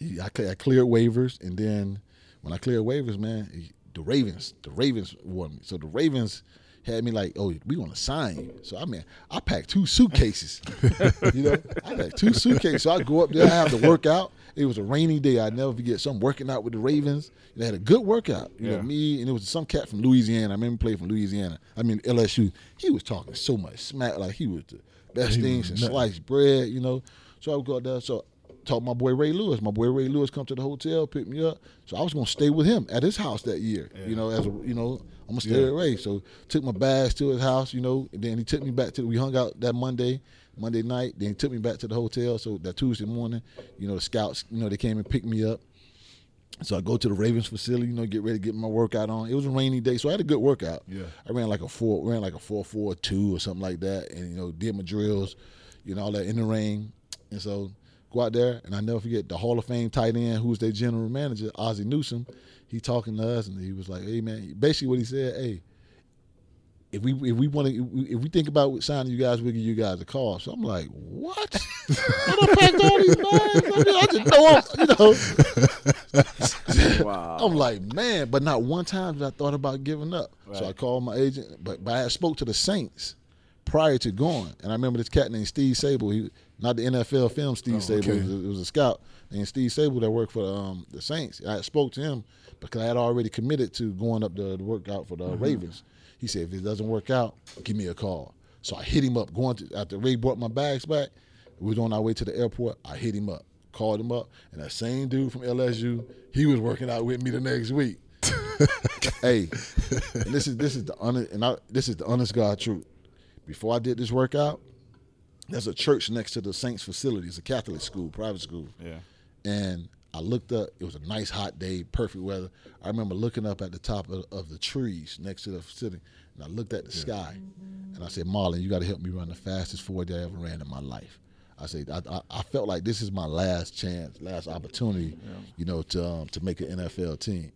he, I, I cleared waivers, and then when I cleared waivers, man, he- the Ravens, the Ravens wanted me. So the Ravens had me like, oh, we want to sign you. So I mean, I packed two suitcases. you know, I packed two suitcases. So I go up there, I have the workout. It was a rainy day. I never forget. So I'm working out with the Ravens. They had a good workout. You Yeah. know, me and it was some cat from Louisiana. I remember playing from Louisiana. I mean LSU. He was talking so much smack, like he was the best He was thing since sliced bread. You know. So I would go out there. So talked my boy Ray Lewis. My boy Ray Lewis come to the hotel, pick me up. So I was gonna stay with him at his house that year. You know, as a you know, I'm gonna stay Yeah. with Ray. So took my bags to his house. You know, and then he took me back to. We hung out that Monday. Monday night, then he took me back to the hotel. So that Tuesday morning, you know, the scouts, you know, they came and picked me up. So I go to the Ravens facility, you know, get ready to get my workout on. It was a rainy day, so I had a good workout. Yeah. I ran like a four, ran like a four four two or something like that, and you know, did my drills, you know, all that in the rain. And so go out there, and I never forget the Hall of Fame tight end, who's their general manager, Ozzie Newsome. He talking to us, and he was like, "Hey man," basically what he said, "Hey." If we if we want to if we think about signing you guys, we'll give you guys a call. So I'm like, what? I done packed all these bags. I, mean, I just know, I'm, you know. Wow. I'm like, man, but not one time did I thought about giving up. So I called my agent, but, but I spoke to the Saints prior to going, and I remember this cat named Steve Sable. He not the NFL film Steve Sabol. okay. It, was a, it was a scout named Steve Sable that worked for um, the Saints. I spoke to him because I had already committed to going up the, the workout for the Ravens. He said, if it doesn't work out, give me a call. So I hit him up going to after Ray brought my bags back. We was on our way to the airport. I hit him up, called him up, and that same dude from LSU, he was working out with me the next week. hey, and this is this is the honest and I, this is the honest God truth. Before I did this workout, there's a church next to the Saints facility. It's a Catholic school, private school. Yeah. And I looked up. It was a nice hot day, perfect weather. I remember looking up at the top of, of the trees next to the facility, and I looked at the sky, and I said, "Marlon, you got to help me run the fastest 40 I ever ran in my life." I said, I, I, I felt like this is my last chance, last opportunity, you know, to um, to make an NFL team.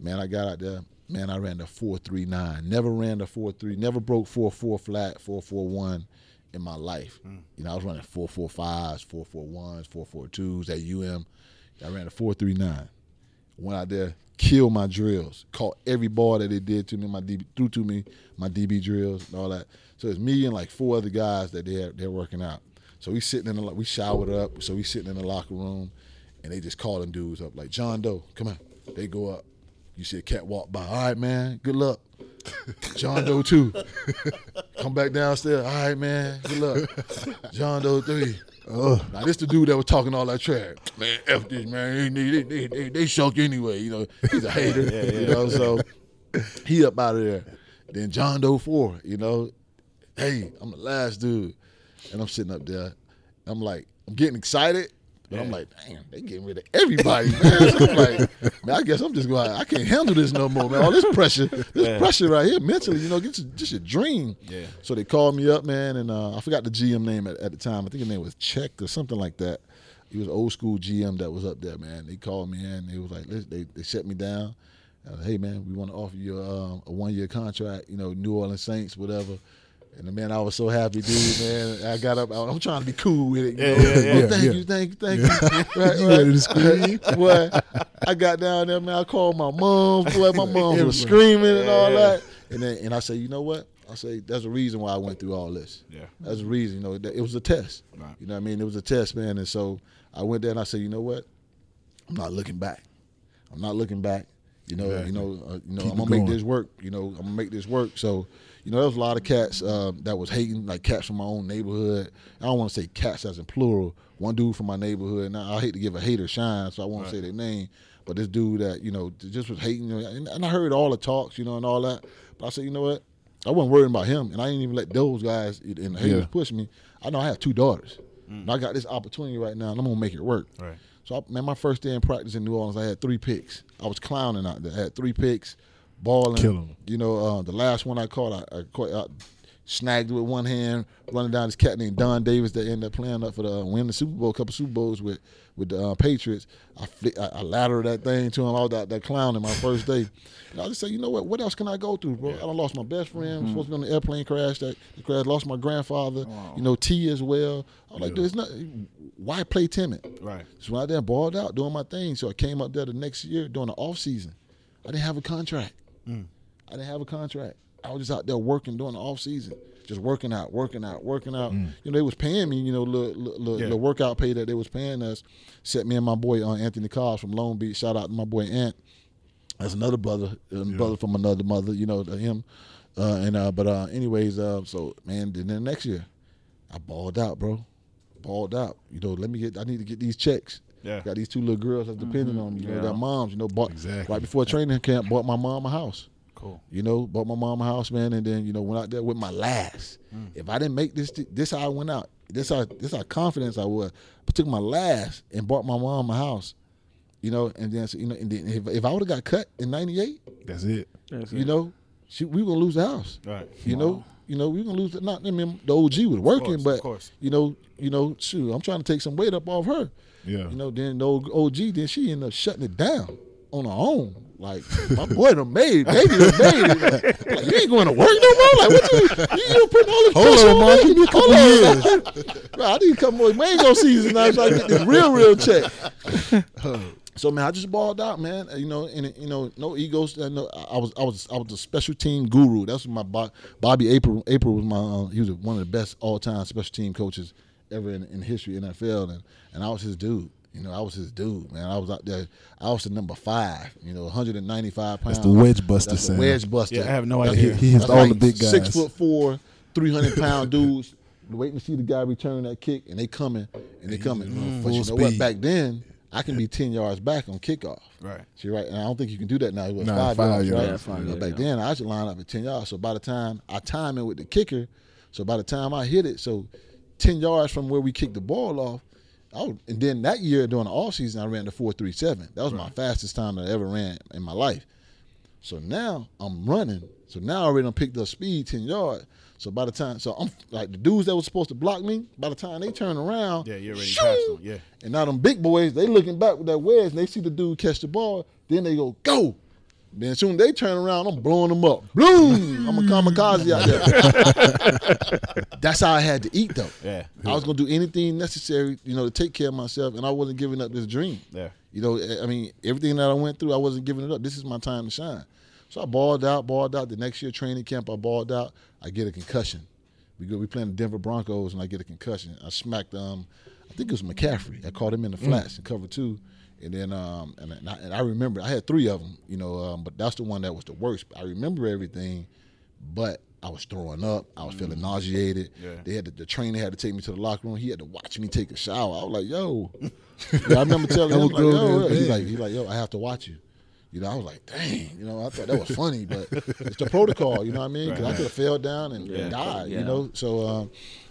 Man, I got out there. Man, I ran the four three nine. Never ran the four three. Never broke four four flat, four four one in my life. You know, I was running four four fives, four four ones, four four twos at UM. I ran a four three nine. Went out there, killed my drills, caught every ball that they did to me, my DB threw to me, my DB drills and all that. So it's me and like four other guys that they're they're working out. So we sitting in the we showered up, so we sitting in the locker room, and they just calling dudes up like John Doe, come on. They go up. You see a cat walk by. All right, man. Good luck. John Doe two. Come back downstairs. All right, man. Good luck. John Doe three. Now this the dude that was talking all that trash. Man, F this man. They, they, they, they, they anyway. You know, he's a hater. You know, so he up out of there. Then John Doe four. You know, hey, I'm the last dude, and I'm sitting up there. I'm like, I'm getting excited. But I'm like, damn, they getting rid of everybody, man. So I'm like, man, I guess I'm just going. I can't handle this no more, man. All this pressure, this pressure right here, mentally, you know, get your, just your dream. Yeah. So they called me up, man, and uh, I forgot the GM name at, at the time. I think his name was Check or something like that. He was an old school GM that was up there, man. They called me in. They was like, they they set me down. Uh, hey, man, we want to offer you um, a one year contract. You know, New Orleans Saints, whatever. And man, I was so happy, dude, man. I got up. I'm trying to be cool with it. You know? yeah, yeah, Oh, thank yeah. you, thank you, thank you. right, You ready to scream? Boy, I got down there, man. I called my mom. Boy, my mom was screaming and all that. And then, and I said, you know what? I say there's a reason why I went through all this. Yeah. That's the reason. You know, it was a test. Right. You know what I mean? It was a test, man. And so I went there and I said, you know what? I'm not looking back. I'm not looking back. You know, you know, uh, you know. Keep I'm gonna make this work. You know, I'm gonna make this work. So, you know, there was a lot of cats um, that was hating, like cats from my own neighborhood. I don't want to say cats as in plural. One dude from my neighborhood. Now I hate to give a hater shine, so I won't say their name. But this dude that you know just was hating, and, and I heard all the talks, you know, and all that. But I said, you know what? I wasn't worrying about him, and I didn't even let those guys and the haters Yeah. push me. I know I have two daughters, and I got this opportunity right now, and I'm gonna make it work. Right. So, I, man, my first day in practice in New Orleans, I had three picks. I was clowning out there. I had three picks, balling. Kill 'em. You know, uh, the last one I caught, I, I caught, I snagged with one hand, running down this cat named Don Davis that ended up playing up for the uh, win the Super Bowl, a couple Super Bowls with with the uh, Patriots. I, flick, I I latered that thing to him. I was that, that clown in my first day. And I just say, you know what? What else can I go through, bro? I lost my best friend. Mm-hmm. Supposed to be on the airplane crash. That the crash. Lost my grandfather. You know, T as well. I was like, there's not. Why play timid? Right. So I there balled out doing my thing. So I came up there the next year during the off season. I didn't have a contract. I didn't have a contract. I was just out there working during the off season, just working out, working out, working out. You know, they was paying me. You know, the little, little, Yeah. workout pay that they was paying us. Set me and my boy uh, Anthony Cobbs from Long Beach. Shout out to my boy Ant. That's another brother, uh, brother from another mother. You know, to him. Uh, and uh, but uh, anyways, uh, so man, then the next year, I balled out, bro. Balled out. You know, let me get. I need to get these checks. Yeah. Got these two little girls that's depending on me. You know, Yeah. got moms. You know, bought Exactly. right before training camp. Bought my mom a house. Cool. You know, bought my mom a house, man, and then you know went out there with my last. Mm. If I didn't make this, this how I went out. This how this how confidence I was. I took my last and bought my mom a house. You know, and then you know, and then if, if I would have got cut in '98, That's it. That's you it. know, she, we were gonna lose the house. Right. You know, you know, we were gonna lose. The, not I mean, the OG was working, course, of but course. you know, you know, shoot, I'm trying to take some weight up off her. Yeah. You know, then the OG, then she ended up shutting it down on her own. Like my boy done made, baby done made it. Like, like, you ain't going to work no more. Like what you, you, you putting all this Hold pressure on, Mark. me? Give me a couple Hold on. Bro, I need a couple more mango so I get this real, real check. So man, I just balled out, man. You know, and you know, no egos. I know I was, I was, I was a special team guru. That's what my Bo- Bobby April. April was my. Uh, he was one of the best all time special team coaches ever in, in history NFL, and and I was his dude. You know, I was his dude, man. I was out there. I was the number five. You know, 195 pounds. That's the wedge buster, That's the Sam. wedge buster. Yeah, I have no That's idea. like- He hits all like the big guys. Six foot four, 300 pound dudes waiting to see the guy return that kick, and they coming and they coming. but you know full what? Back then, I can be 10 yards back on kickoff. Right. See, right, and I don't think you can do that now. It was Nah, five, five yards, yards. right? Yeah, five You know, yards, back yeah. then, I should line up at ten yards. So by the time I time it with the kicker, so by the time I hit it, so ten yards from where we kicked the ball off, Was, and then that year during the off season, I ran the four three seven. That was my fastest time that I ever ran in my life. So now I'm running. So now I already done picked up speed ten yards. So by the time, so I'm like the dudes that was supposed to block me. By the time they turn around, Yeah, you're already shoo! past them. Yeah. And now them big boys, they looking back with that wedge, and they see the dude catch the ball. Then they go, go. Then soon they turn around, I'm blowing them up. Boom! I'm a kamikaze out there. That's how I had to eat though. Yeah. I was gonna do anything necessary, you know, to take care of myself, and I wasn't giving up this dream. Yeah. You know, I mean, everything that I went through, I wasn't giving it up. This is my time to shine. So I balled out, balled out. The next year training camp, I balled out. I get a concussion. We go, we playing the Denver Broncos, and I get a concussion. I smacked, um, I think it was McCaffrey. I caught him in the flats and cover two, and then, um, and, and, I, and I remember I had three of them, you know, um, but that's the one that was the worst. I remember everything, but I was throwing up. I was feeling nauseated. Yeah. They had to, the trainer had to take me to the locker room. He had to watch me take a shower. I was like, yo. Yeah, I remember telling him, like, yo, he's like, he's like, yo, I have to watch you. You know, I was like, dang, you know, I thought that was funny, but it's the protocol, you know what I mean? Because I could have fell down and Yeah. died, Yeah. you know. So um,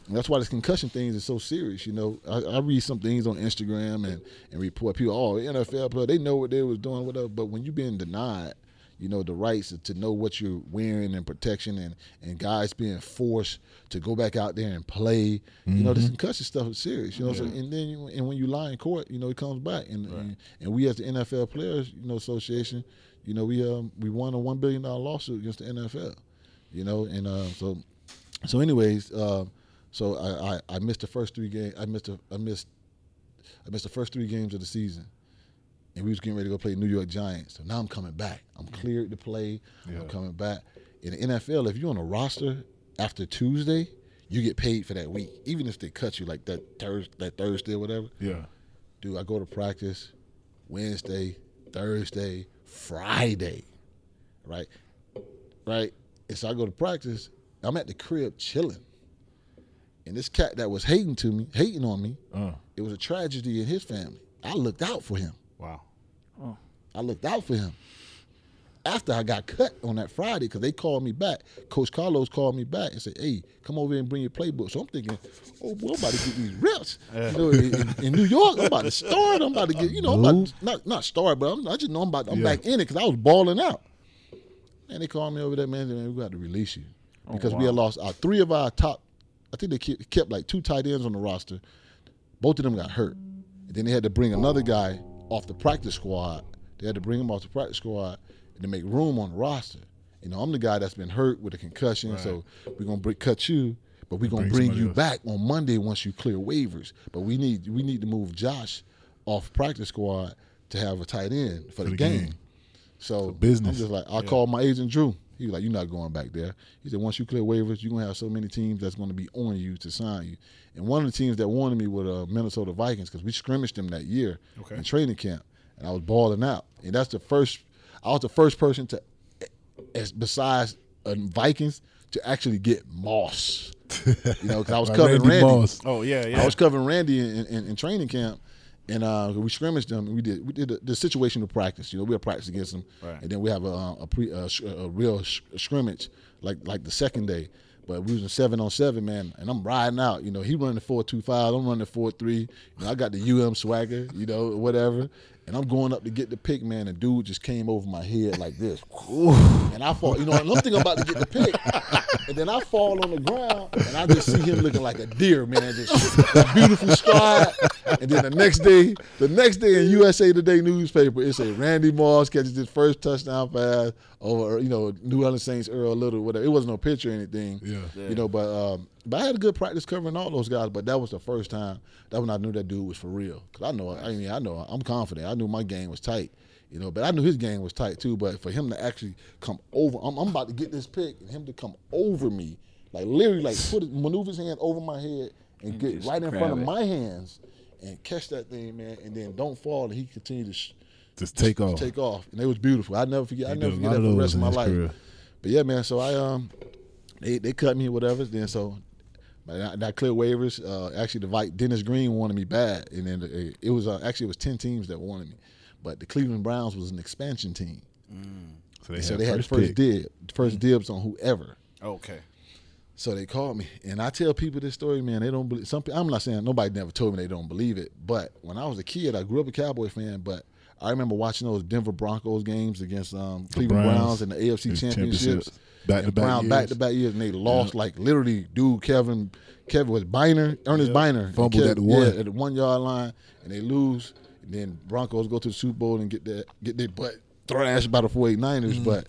that's why this concussion things is so serious. You know, I, I read some things on Instagram and and report people, oh, NFL player, they know what they was doing, whatever. But when you being denied, you know, the rights to know what you're wearing and protection and and guys being forced to go back out there and play, you know, this concussion stuff is serious. You know, so and then you, and when you lie in court, you know, it comes back. And and, and we as the NFL Players, you know, Association, you know, we um we won a one billion dollar lawsuit against the NFL. You know, and uh, so so anyways, um, so I, I I missed the first three games. I missed a, I missed I missed the first three games of the season. And we was getting ready to go play New York Giants. So now I'm coming back. I'm cleared to play. I'm coming back. In the NFL, if you're on a roster after Tuesday, you get paid for that week, even if they cut you like that Thursday, that Thursday or whatever. Yeah. Dude, I go to practice Wednesday, Thursday, Friday, right? Right? And so I go to practice. I'm at the crib chilling. And this cat that was hating to me, hating on me, Uh. it was a tragedy in his family. I looked out for him. Wow. I looked out for him. After I got cut on that Friday, because they called me back. Coach Carlos called me back and said, "Hey, come over here and bring your playbook." So I'm thinking, "Oh, boy, I'm about to get these reps." You know, in, in- New York, I'm about to start. I'm about to get, you know, I'm about to, not not start, but I'm, I just know I'm about. I'm Yeah. back in it because I was balling out. And they called me over there, man. and Man, we got to release you because we had lost our three of our top. I think they kept, like two tight ends on the roster. Both of them got hurt. And then they had to bring another guy off the practice squad. They had to bring him off the practice squad to make room on the roster. You know, I'm the guy that's been hurt with a concussion, so we're gonna bring, cut you, but we're gonna Bring bring you else. back on Monday once you clear waivers. But we need we need to move Josh off practice squad to have a tight end for, the, the game. game. So business. I'm just like, I called my agent Drew. He was like, "You're not going back there." He said, "Once you clear waivers, you're gonna have so many teams that's gonna be on you to sign you." And one of the teams that wanted me were uh, Minnesota Vikings because we scrimmaged them that year Okay. in training camp, and I was balling out. And that's the first. I was the first person to, as besides uh, Vikings, to actually get Moss. You know, because I was covering Randy Randy. Moss. Oh yeah, yeah. I was covering Randy in, in, in training camp, and uh, we scrimmaged them. And we did we did the, the situational practice. You know, we had practice against them, Right. and then we have a a, pre, a, a real sh- scrimmage like like the second day. But we was in seven on seven, man, and I'm riding out. You know, he running the four two five, I'm running the four three. You know, I got the UM swagger, you know, whatever. And I'm going up to get the pick, man. And dude just came over my head like this, and I fall. You know, and I'm thinking about to get the pick, and then I fall on the ground, and I just see him looking like a deer, man, just a beautiful stride. And then the next day, the next day in USA Today newspaper, it said Randy Moss catches his first touchdown pass over, you know, New Orleans Saints Earl Little, whatever. It wasn't no picture or anything, Yeah. you know. But um, but I had a good practice covering all those guys. But that was the first time that when I knew that dude was for real. Cause I know, I mean, I know, I'm confident. I knew my game was tight. You know, but I knew his game was tight too. But for him to actually come over, I'm, I'm about to get this pick, and him to come over me, like literally, like put his, maneuver his hand over my head and get right in front of it. my hands and catch that thing, man, and then don't fall, and he continued to sh- Just take off. take off, and it was beautiful. I never forget. I never forget that for the rest of my life. career. But yeah, man. So I um, they they cut me or whatever. Then so, but I, I cleared waivers. Uh, actually, the Vi- Dennis Green wanted me bad, and then it, it was uh, actually it was ten teams that wanted me, but the Cleveland Browns was an expansion team, So they so had they had first first pick. dib, first dibs on whoever. Okay. So they called me, and I tell people this story, man. They don't believe. Some I'm not saying nobody never told me they don't believe it, but when I was a kid, I grew up a Cowboy fan. But I remember watching those Denver Broncos games against um, Cleveland Browns. Browns in the AFC Those championships, championships. Back to back Brown years. back to back years, and they lost like literally. Dude, Kevin, Kevin was Byner, Earnest Yeah. Byner, Fumbled Kev- at the one. yeah, at the one yard line, and they lose. And then Broncos go to the Super Bowl and get their get their butt thrashed by the 49ers. Mm-hmm. But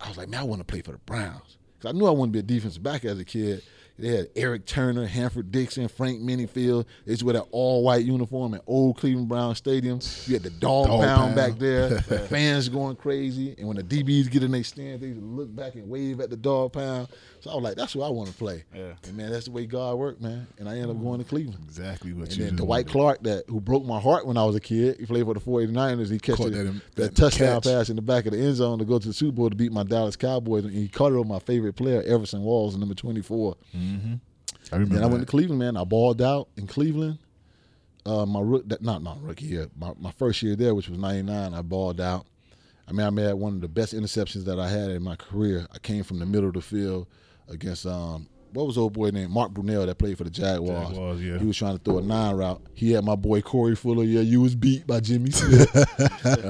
I was like, man, I want to play for the Browns. Because I knew I wanted to be a defensive back as a kid. They had Eric Turner, Hanford Dixon, Frank Minnifield. It's with an all white uniform at old Cleveland Brown Stadium. You had the dog, Dog pound, pound. back there, fans going crazy. And when the DBs get in their stand, they look back and wave at the dog pound. So I was like, that's who I want to play. Yeah. And man, that's the way God worked, man. And I ended up going to Cleveland. Exactly what And you then just Dwight. Clark, that who broke my heart when I was a kid, he played for the 49ers. He catch Caught that that, that touchdown catch. pass in the back of the end zone to go to the Super Bowl to beat my Dallas Cowboys. And he caught it on my favorite player, Everson Walls, number 24. I remember. Then I went to. Cleveland, man. I balled out in Cleveland. Uh, my rook, that, not not rookie year, my, my first year there, which was '99, I balled out. I mean, I made one of the best interceptions that I had in my career. I came from the middle of the field against um, what was old boy named Mark Brunell that played for the Jaguars. Jaguars, yeah. He was trying to throw a nine route. He had my boy Corey Fuller. Yeah, you was beat by Jimmy Smith.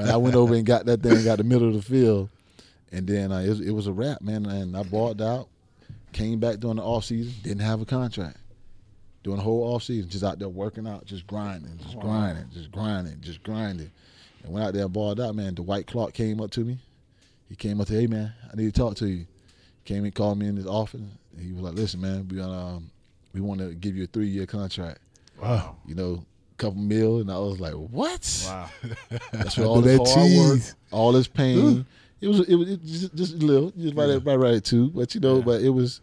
I went over and got that thing, got the middle of the field, and then uh, it, was, it was a wrap, man. And I balled out. Came back during the off season, didn't have a contract. During the whole off season, just out there working out, just grinding, just grinding, just grinding, just grinding. And went out there and balled out, man. Dwight Clark came up to me. He came up to, hey man, I need to talk to you. Came and called me in his office. He was like, listen, man, we um, we want to give you a three year contract. Wow. You know, couple mil, and I was like, what? Wow. That's where all That this hard work, cheese. all this pain. It was it was it just, just a little, just right at right right at two, but you know, Yeah. but it was.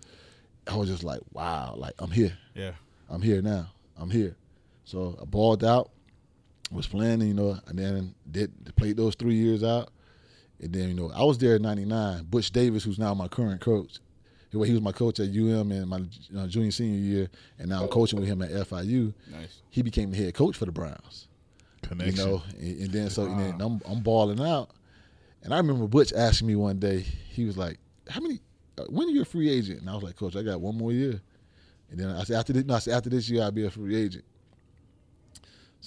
I was just like, wow, like I'm here, Yeah. I'm here now, I'm here. So I balled out, was playing, you know, and then did played those three years out, and then you know I was there in '99. Butch Davis, who's now my current coach, he was he was my coach at UM in my uh, junior senior year, and now I'm coaching with him at FIU. Nice. He became the head coach for the Browns. Connection. You know, and, and then so and then I'm I'm balling out, and I remember Butch asking me one day. He was like, "How many? Uh, when are you a free agent?" And I was like, "Coach, I got one more year." And then I said, "After this, no, I said after this year, I'll be a free agent."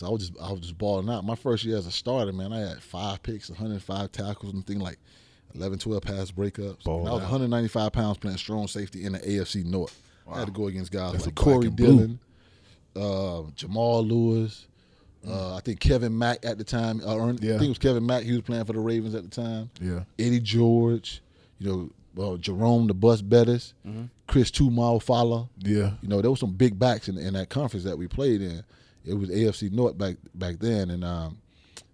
So I was just I was just balling out. My first year as a starter, man, I had five picks, 105 tackles, and thing like 11, 12 pass breakups. Balled And I was out. 195 pounds playing strong safety in the AFC North. I had to go against guys That's like Corey. Dillon, uh, Jamal Lewis. Uh, I think Kevin Mack at the time. Uh, Ern- Yeah. I think it was Kevin Mack. He was playing for the Ravens at the time. Yeah. Eddie George. You know, well, Jerome the Bus Bettis. Chris Tumal Fowler. Yeah. You know, there was some big backs in, in that conference that we played in. It was AFC North back back then, and um,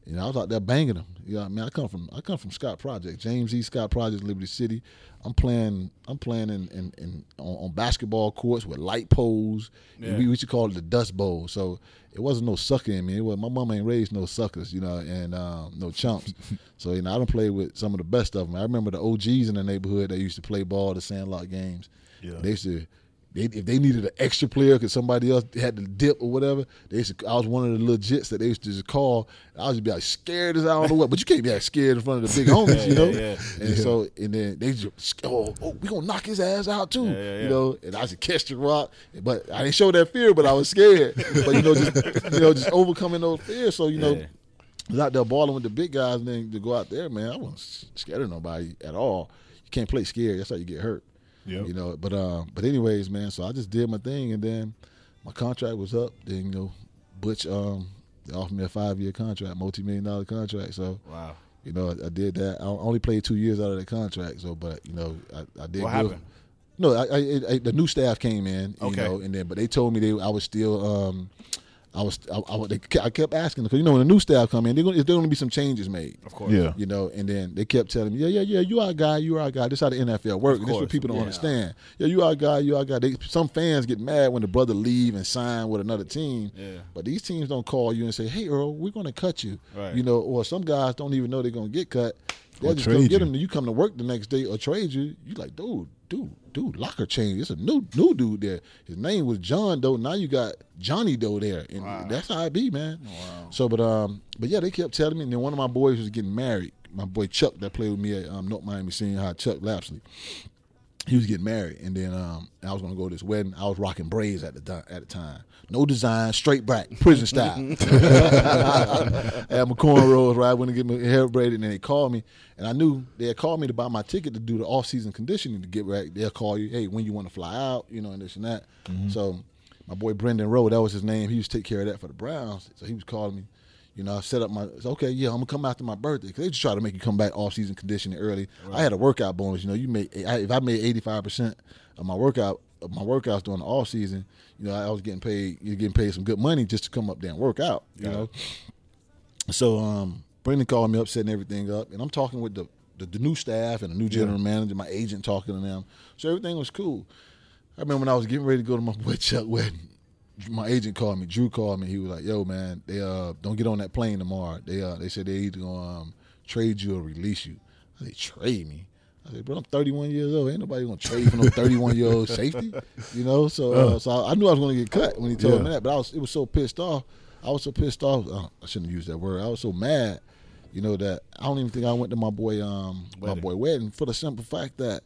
you know, I was out there banging them. You know, I mean, I come from I come from Scott Project, James E. Scott Project, Liberty City. I'm playing I'm playing in, in, in on, on basketball courts with light poles. Yeah. We, we used to call it the Dust Bowl. So it wasn't no sucker in me. It was, my mom ain't raised no suckers, you know, and um, no chumps. so you know, I don't play with some of the best of them. I remember the OGs in the neighborhood that used to play ball, the Sandlot games. Yeah. They used to. They, if they needed an extra player because somebody else had to dip or whatever, they used to, I was one of the legits that they used to just call. I was just be like scared as I don't know what, but you can't be that scared in front of the big homies, you know. yeah, yeah. And so and then they just oh, oh we gonna knock his ass out too, you know. And I to catch the rock, but I didn't show that fear, but I was scared. but you know, just you know, just overcoming those fears. So you know, was out there balling with the big guys, and then to go out there, man, I wasn't scared of nobody at all. You can't play scared. That's how you get hurt. Yep. You know, but uh, but anyways, man. So I just did my thing, and then my contract was up. Then you know, Butch um, they offered me a five year contract, multi million dollar contract. So Wow. you know, I, I did that. I only played two years out of that contract. So, but you know, I, I did. What good. happened? No, I, I, I, the new staff came in. You Okay. know, and then but they told me they I was still. Um, I was I, I, they, I kept asking because you know when the new staff come in, they're gonna, there's going to be some changes made. Of course. Yeah. You know, and then they kept telling me, yeah, yeah, yeah, you our guy, you our guy. This how the NFL works. This is what people don't Yeah. understand. Yeah, you our guy, you our guy. They, some fans get mad when the brother leave and sign with another team. Yeah. But these teams don't call you and say, hey, Earl, we're going to cut you. Right. You know, or some guys don't even know they're going to get cut. They'll Or just come trade get them. You come to work the next day or trade you. You like, dude, dude, dude, locker change. It's a new new dude there. His name was John Doe. Now you got Johnny Doe there, and that's how it be, man. Wow. So, but um, but yeah, they kept telling me. And then one of my boys was getting married. My boy Chuck that played with me at um, North Miami Senior High, Chuck Lapsley. He was getting married, and then um, I was going to go to this wedding. I was rocking braids at the at the time, no design, straight back, prison style. I had my cornrows right. I went to get my hair braided, and then they called me, and I knew they had called me to buy my ticket to do the off season conditioning to get ready. They'll call you, hey, when you want to fly out, you know, and this and that. So my boy Brendan Rowe, that was his name. He used to take care of that for the Browns. So he was calling me. You know, I set up my okay, yeah, I'm gonna come after my birthday because they just try to make you come back off season conditioning early. I had a workout bonus. You know, you made I, if I made 85 percent of my workout of my workouts during the off season, you know, I was getting paid. You're getting paid some good money just to come up there and work out. You know, so um, Brendan called me up, setting everything up, and I'm talking with the the, the new staff and the new general manager, my agent talking to them. So everything was cool. I remember when I was getting ready to go to my boy Chuck wedding. My agent called me. Drew called me. He was like, "Yo, man, they uh don't get on that plane tomorrow. They uh they said they either gonna um, trade you or release you." I said, "Trade me." I said, "Bro, I'm 31 years old. Ain't nobody gonna trade for no 31 year old safety." You know, so uh, so I, I knew I was gonna get cut when he told Yeah. me that. But I was it was so pissed off. I was so pissed off. Uh, I shouldn't use that word. I was so mad. You know that I don't even think I went to my boy um my Wedding. boy wedding for the simple fact that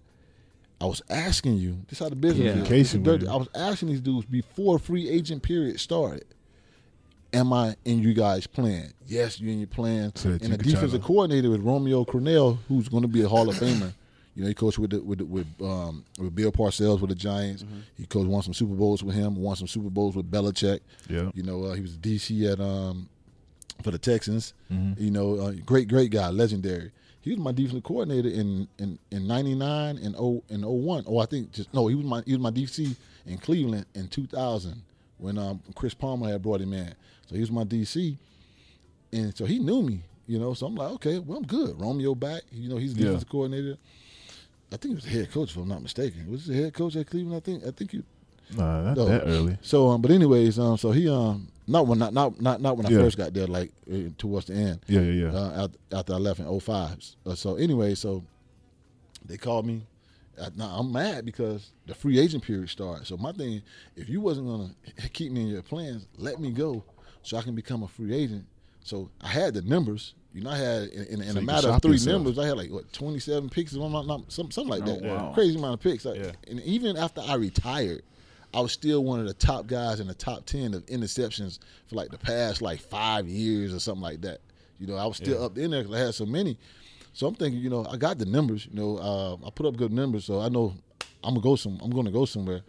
I was asking you. This how the business Yeah. is. Dirty. I was asking these dudes before free agent period started. Am I in you guys' plan? Yes, you in your plan. So and the defensive to- coordinator was Romeo Crennel, who's going to be a Hall of Famer. You know, he coached with the, with the, with um, with Bill Parcells with the Giants. Mm-hmm. He coached won some Super Bowls with him. Won some Super Bowls with Belichick. Yeah. You know, uh, he was DC at um for the Texans. Mm-hmm. You know, uh, great great guy, legendary. He was my defensive coordinator in in in '99 and oh and 01. Oh, I think just no, he was my he was my DC in Cleveland in 2000 when um, Chris Palmer had brought him in. So he was my DC, and so he knew me. You know, so I'm like, okay, well, I'm good. Romeo back. You know, he's the Yeah. defensive coordinator. I think he was the head coach, if I'm not mistaken. Was he the head coach at Cleveland? I think. I think he. Nah, not No. that early. So, um, but anyways, um, so he um, not when not not not not when I first got there, like uh, towards the end. Yeah, yeah, yeah. Uh, after, after I left in 05. Uh, so anyway, so they called me. Uh, now I'm mad because the free agent period started. So my thing, if you wasn't gonna keep me in your plans, let me go so I can become a free agent. So I had the numbers. You know, I had in, in, in So a matter of three yourself. numbers, I had like what 27 picks, if I'm not, not some, something like Oh, that. wow. Crazy amount of picks. Like, Yeah. And even after I retired, I was still one of the top guys in the top 10 of interceptions for like the past like five years or something like that. You know, I was still Yeah. up in there because I had so many. So I'm thinking, you know, I got the numbers. You know, uh, I put up good numbers, so I know I'm gonna go some. I'm gonna go somewhere.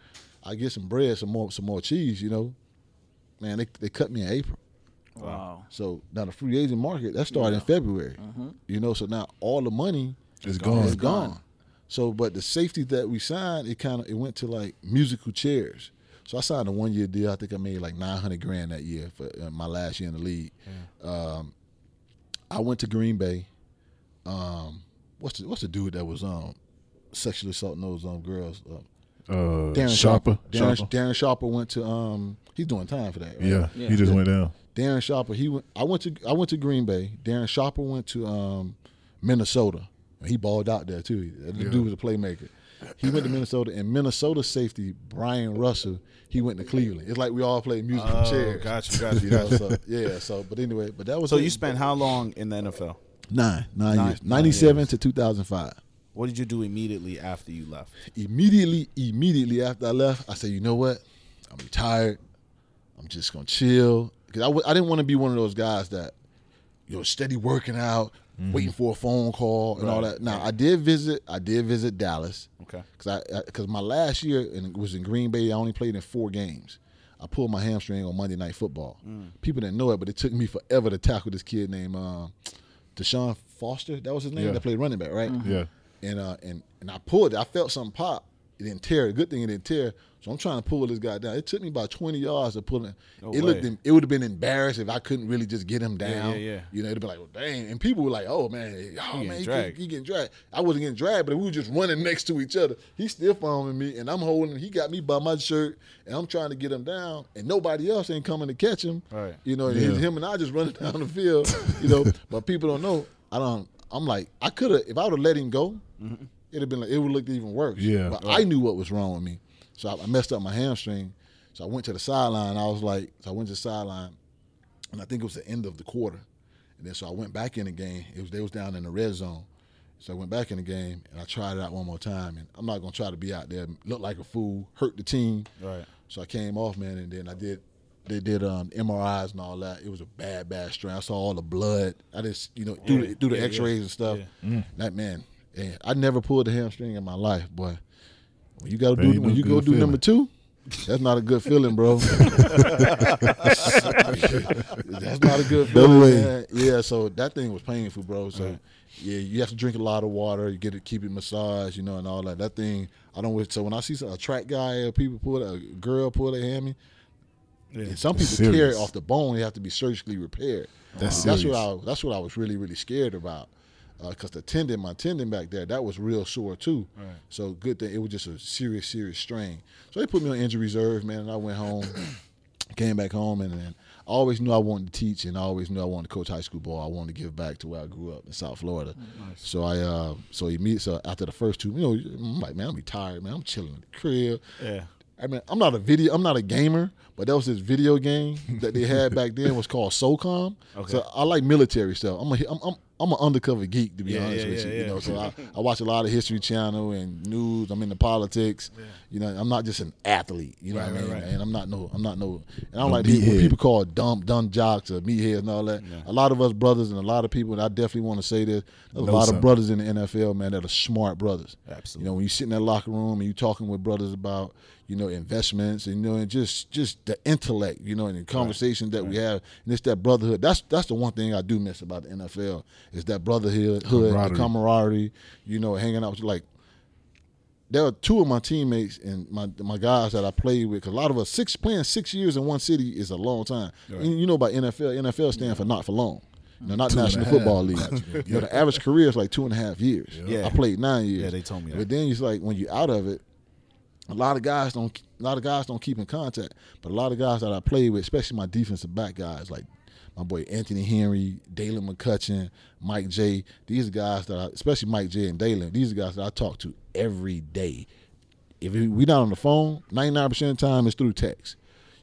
I get some bread, some more, some more cheese. You know, man, they they cut me in April. Wow. So now the free agent market that started in February. You know, so now all the money It's gone. is gone. So, but the safety that we signed, it kind of it went to like musical chairs. So I signed a one year deal. I think I made like nine hundred grand that year for uh, my last year in the league. Um, I went to Green Bay. Um, what's the what's the dude that was um sexually assaulting those um girls? Uh, Uh, Darren Sharper. Darren, Sharper. Darren Sharper went to um he's doing time for that. Right? Yeah, Yeah. he just went down. Darren Sharper, he went. I went to I went to Green Bay. Darren Sharper went to um, Minnesota. He balled out there too. The Yeah. dude was a playmaker. He went to Minnesota, and Minnesota safety Brian Russell. He went to Cleveland. It's like we all played musical Oh, chairs. got you, got you, know, so yeah. So, but anyway, but that was So it. you spent how long in the NFL? nine nine, Nine- years, nine ninety seven years. to two thousand five. What did you do immediately after you left? Immediately, immediately after I left, I said, you know what? I'm retired. I'm just gonna chill because I w- I didn't want to be one of those guys that you know, steady working out, waiting for a phone call and all that. Now I did visit. I did visit Dallas Okay. because I because my last year and it was in Green Bay. I only played in four games. I pulled my hamstring on Monday Night Football. People didn't know it, but it took me forever to tackle this kid named uh, Deshaun Foster. That was his name. Yeah. That played running back, right? Yeah. and uh and and I pulled it. I felt something pop. It didn't tear. The good thing it didn't tear. So I'm trying to pull this guy down. It took me about 20 yards to pull him. No it looked. It would have been embarrassed if I couldn't really just get him down. yeah, yeah. You know, it'd be like, well, dang. And people were like, oh man, oh getting man, he, dragged. Get, he getting dragged. I wasn't getting dragged, but we were just running next to each other. He's still following me, and I'm holding. He got me by my shirt, and I'm trying to get him down, and nobody else ain't coming to catch him. Right. You know, and Yeah. it's him and I just running down the field. You know, but people don't know. I don't. I'm like, I could have if I would have let him go, mm-hmm. it'd have been like it would look even worse. Yeah. But I knew what was wrong with me, so I, I messed up my hamstring. So I went to the sideline. I was like, so I went to the sideline, and I think it was the end of the quarter, and then so I went back in the game. It was they was down in the red zone. So I went back in the game and I tried it out one more time. And I'm not gonna try to be out there, look like a fool, hurt the team. Right. So I came off, man, and then I did. They did um, MRIs and all that. It was a bad, bad strain. I saw all the blood. I just, you know, do the do the Yeah, yeah. X-rays and stuff. That man, yeah, I never pulled a hamstring in my life, boy. When you got to do when you go do number two, that's not a good feeling, bro. that's not a good feeling, man. Yeah, so that thing was painful, bro. So yeah, you have to drink a lot of water. You get to keep it massaged, you know, and all that. That thing, I don't. wish- So when I see some- a track guy or people pull a girl pull their hammy, and some people tear it off the bone. They have to be surgically repaired. That's that's what I. That's what I was really, really scared about. Because the tendon, my tendon back there, that was real sore too. Right. So good thing it was just a serious, serious strain. So they put me on injury reserve, man, and I went home, came back home, and then I always knew I wanted to teach, and I always knew I wanted to coach high school ball. I wanted to give back to where I grew up in South Florida. So I, uh, so immediately, so after the first two, you know, I'm like, man, I'm retired, man. I'm chilling in the crib. Yeah. I mean, I'm not a video, I'm not a gamer, but that was this video game that they had back then was called SOCOM. Okay. So I like military stuff. I'm a, I'm, I'm, I'm an undercover geek to be Yeah, honest yeah, with yeah, you. You know, so I, I watch a lot of History Channel and news. I'm into politics. You know, I'm not just an athlete. You know Right, what I right, mean? right. And I'm not no, I'm not no. And I don't No like people, people call dumb, dumb jocks or meatheads and all that. A lot of us brothers and a lot of people, and I definitely want to say this. There's a lot something. of brothers in the NFL, man, that are smart brothers. Absolutely. You know, when you sit in that locker room and you talking with brothers about, you know, investments and you know, and just just the intellect, you know, and the conversations that we have, and it's that brotherhood. That's that's the one thing I do miss about the NFL is that brotherhood, hood, the Camaraderie. camaraderie. You know, hanging out with like. There are two of my teammates and my my guys that I played with. 'cause a lot of us six playing six years in one city is a long time. And you know about NFL. NFL stand for not for long. Mm-hmm. Know, not Two National. Football League. You know, the average career is like two and a half years. Yeah. I played nine years. Yeah, they told me that. But then it's like when you're out of it, a lot of guys don't. A lot of guys don't keep in contact. But a lot of guys that I play with, especially my defensive back guys, like my boy Anthony Henry, Daylon McCutcheon, Mike J. These guys that, I, especially Mike J. and Daylon. These are guys that I talk to every day. If we we not on the phone, ninety nine percent of the time it's through text.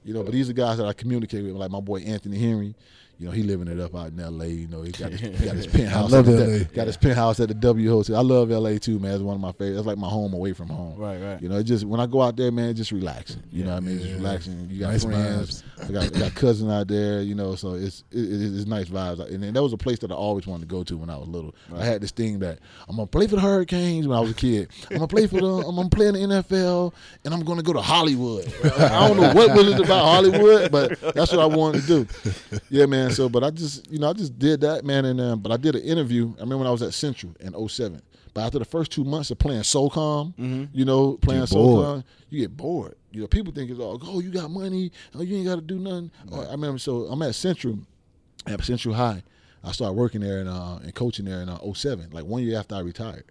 You know, but these are guys that I communicate with, like my boy Anthony Henry. You know, he living it up out in L.A. You know, he got his, he got his penthouse. love at the, LA. Got his penthouse at the W Hotel. I love L.A. too, man. It's one of my favorites. It's like my home away from home. Right, right. You know, it just when I go out there, man, it's just relaxing. You know what I mean? Just relaxing. You got Nice friends. I got, I got cousin out there. You know, so it's it, it- it's nice vibes. And then that was a place that I always wanted to go to when I was little. I had this thing that I'm gonna play for the Hurricanes when I was a kid. I'm gonna play for the. I'm gonna play in the NFL, and I'm gonna go to Hollywood. I don't know what was it about Hollywood, but that's what I wanted to do. Yeah, man. So, but I just, you know, I just did that, man. And um, but I did an interview. I remember when I was at Central in 07. But after the first two months of playing SOCOM, you know, playing Get. SOCOM, you get bored. You know, people think it's all, oh, you got money, oh, you ain't got to do nothing. Oh, I remember, so I'm at Central, at Central High. I started working there and uh, and coaching there in uh, 07, like one year after I retired.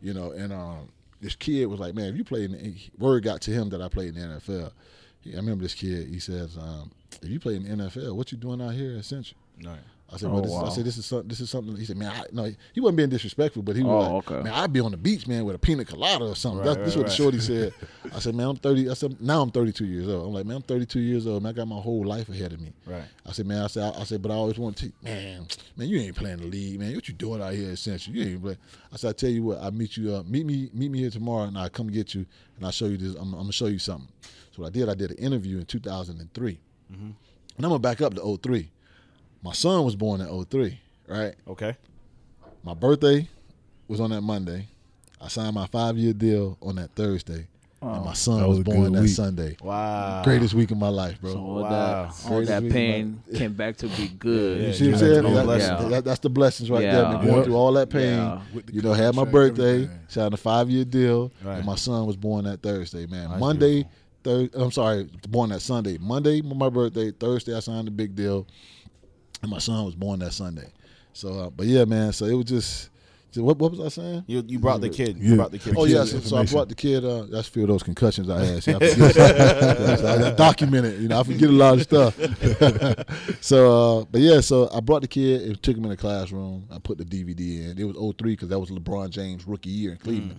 You know, and um, this kid was like, man, if you played, in the, word got to him that I played in the NFL. I remember this kid. He says, um, if you play in the NFL, what you doing out here at Central? Right. I said, Oh, well, this, I said, this is something. This is something. He said, man, I, no, he wasn't being disrespectful, but he was Oh, like, okay. man, I'd be on the beach, man, with a pina colada or something. Right, That's, this right, what the shorty said. I said, man, I'm 30. I said, now I'm 32 years old. I'm like, man, I'm 32 years old. Man, I got my whole life ahead of me. Right. I said, man, I said, I, I said, but I always want to, man, man, you ain't playing the league, man. What you doing out here at Central? You ain't play. I said, I tell you what, I meet you up, meet me, meet me here tomorrow, and I come get you, and I'll show you this. I'm, I'm gonna show you something. So what I did, I did an interview in 2003, Mm-hmm. and I'm gonna back up to 03. My son was born in 03. right? Okay. My birthday was on that Monday. I signed my five year deal on that Thursday, and oh. my son was, was born that week. Sunday. Wow. Greatest week of my life, bro. So all Wow. that, all that week of pain came back to be good. Yeah, You see what I'm saying? that's That- blessings. that- that- that's the blessings right there. Yeah. Man. Going Yeah. through all that pain. Yeah. You know, had my birthday, signed a five year deal, Right. and my son was born that Thursday, man. That's Monday, thir- I'm sorry, born that Sunday. Monday, my birthday. Thursday, I signed the big deal, and my son was born that Sunday. So, uh, but yeah, man. So it was just, just- what, what was I saying? You you brought the kid. You Yeah. brought the kid. Oh yes, yeah, so, so I brought the kid. Uh, that's a few of those concussions I had. See, I forget. so I documented. You know, I forget a lot of stuff. so, uh, but yeah, so I brought the kid and took him in the classroom. I put the DVD in. It was 03 because that was LeBron James' rookie year in Cleveland.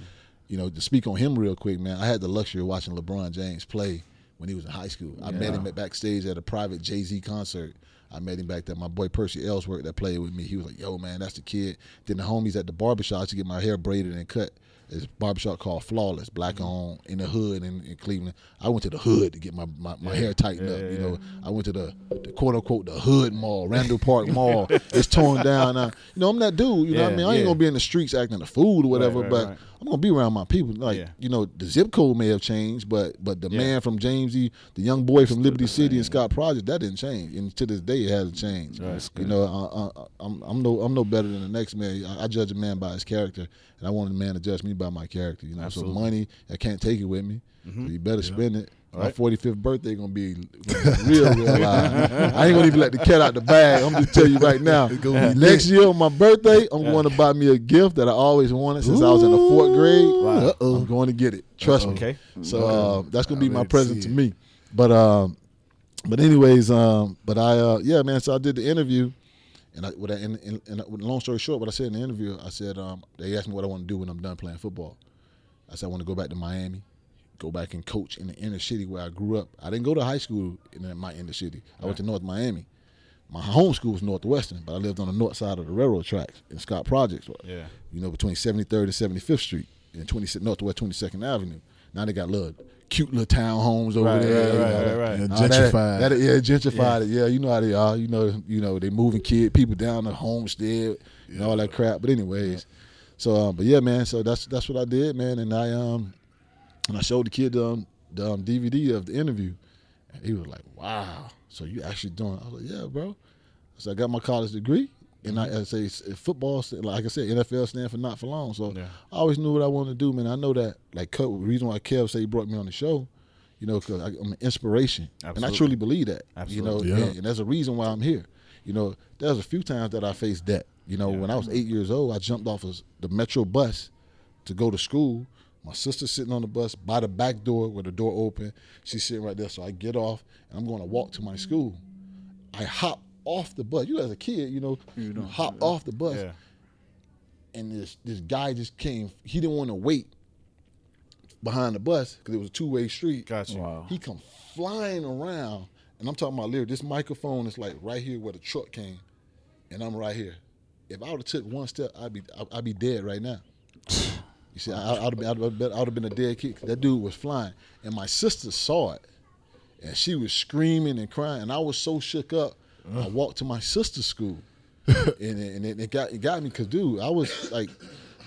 You know, to speak on him real quick, man. I had the luxury of watching LeBron James play when he was in high school. I met him at backstage at a private Jay Z concert. I met him back there. My boy Percy Ellsworth that played with me. He was like, "Yo, man, that's the kid." Then the homies at the barbershop I used to get my hair braided and cut. It's barbershop called Flawless, black owned in the hood in, in Cleveland. I went to the hood to get my, my, my hair tightened up. You know, I went to the, the quote unquote the hood mall, Randall Park Mall. It's torn down now. You know, I'm that dude. You know what I mean? I ain't yeah. gonna be in the streets acting a fool or whatever, right, but right. I'm gonna be around my people. Like Yeah. you know, the zip code may have changed, but but the Yeah. man from Jamesy, the young boy from Liberty City and Scott Project, that didn't change, and to this day it hasn't changed. Right. You know, I, I, I'm I'm no I'm no better than the next man. I, I judge a man by his character, and I want a man to judge me by my character. You know, Absolutely. so money I can't take it with me. So you better spend it. My Right. 45th birthday gonna be real, real live. I ain't gonna even let the cat out the bag. I'm just tell you right now. gonna Next year on my birthday, I'm going to buy me a gift that I always wanted since I was in the fourth grade. Wow. Uh-oh. I'm going to get it. Trust me. Okay. So uh, that's gonna be my present to me. But um, but anyways, um, but I uh, yeah, man. So I did the interview, and I, what I in, in, in, long story short, what I said in the interview, I said um, they asked me what I want to do when I'm done playing football. I said I want to go back to Miami, go back and coach in the inner city where I grew up. I didn't go to high school in my inner city. I went to North Miami. My home school was Northwestern, but I lived on the north side of the railroad tracks in Scott Projects. Yeah. You know, between 73rd and 75th Street and 20 Northwest 22nd Avenue. Now they got little cute little townhomes over Right, there. right, you right, know, right, right. Yeah, uh, that- gentrified. That, yeah, gentrified it. Yeah, you know how they are. You know, you know they moving kid people down the homestead and all that crap. But anyways, so um, but yeah, man. So that's that's what I did, man. And I um and I showed the kid the, um, the um, DVD of the interview, and he was like, "Wow, so you actually doing?" I was like, "Yeah, bro." So I got my college degree, and I, I say football, like I said, NFL stand for not for long. So Yeah. I always knew what I wanted to do, man. I know that, like, Kev, the reason why Kev say he brought me on the show, you know, because I'm an inspiration, and I truly believe that. Absolutely. You know, Yeah. and, and there's a reason why I'm here. You know, there's a few times that I faced debt. You know, when I was eight years old, I jumped off of the metro bus to go to school. My sister's sitting on the bus by the back door where the door open. She's sitting right there. So I get off and I'm going to walk to my school. I hop off the bus. You as a kid, you know, you hop off the bus Yeah. and this this guy just came. He didn't want to wait behind the bus because it was a two way street. Got you. Wow. He come flying around, and I'm talking about literally. This microphone is like right here where the truck came, and I'm right here. If I would have took one step, I'd be I'd, I'd be dead right now. You see, I, I'd have been I'd have been, I'd have been a dead kid. That dude was flying, and my sister saw it, and she was screaming and crying, and I was so shook up. I walked to my sister's school, and, and it, it got it got me because dude, I was like,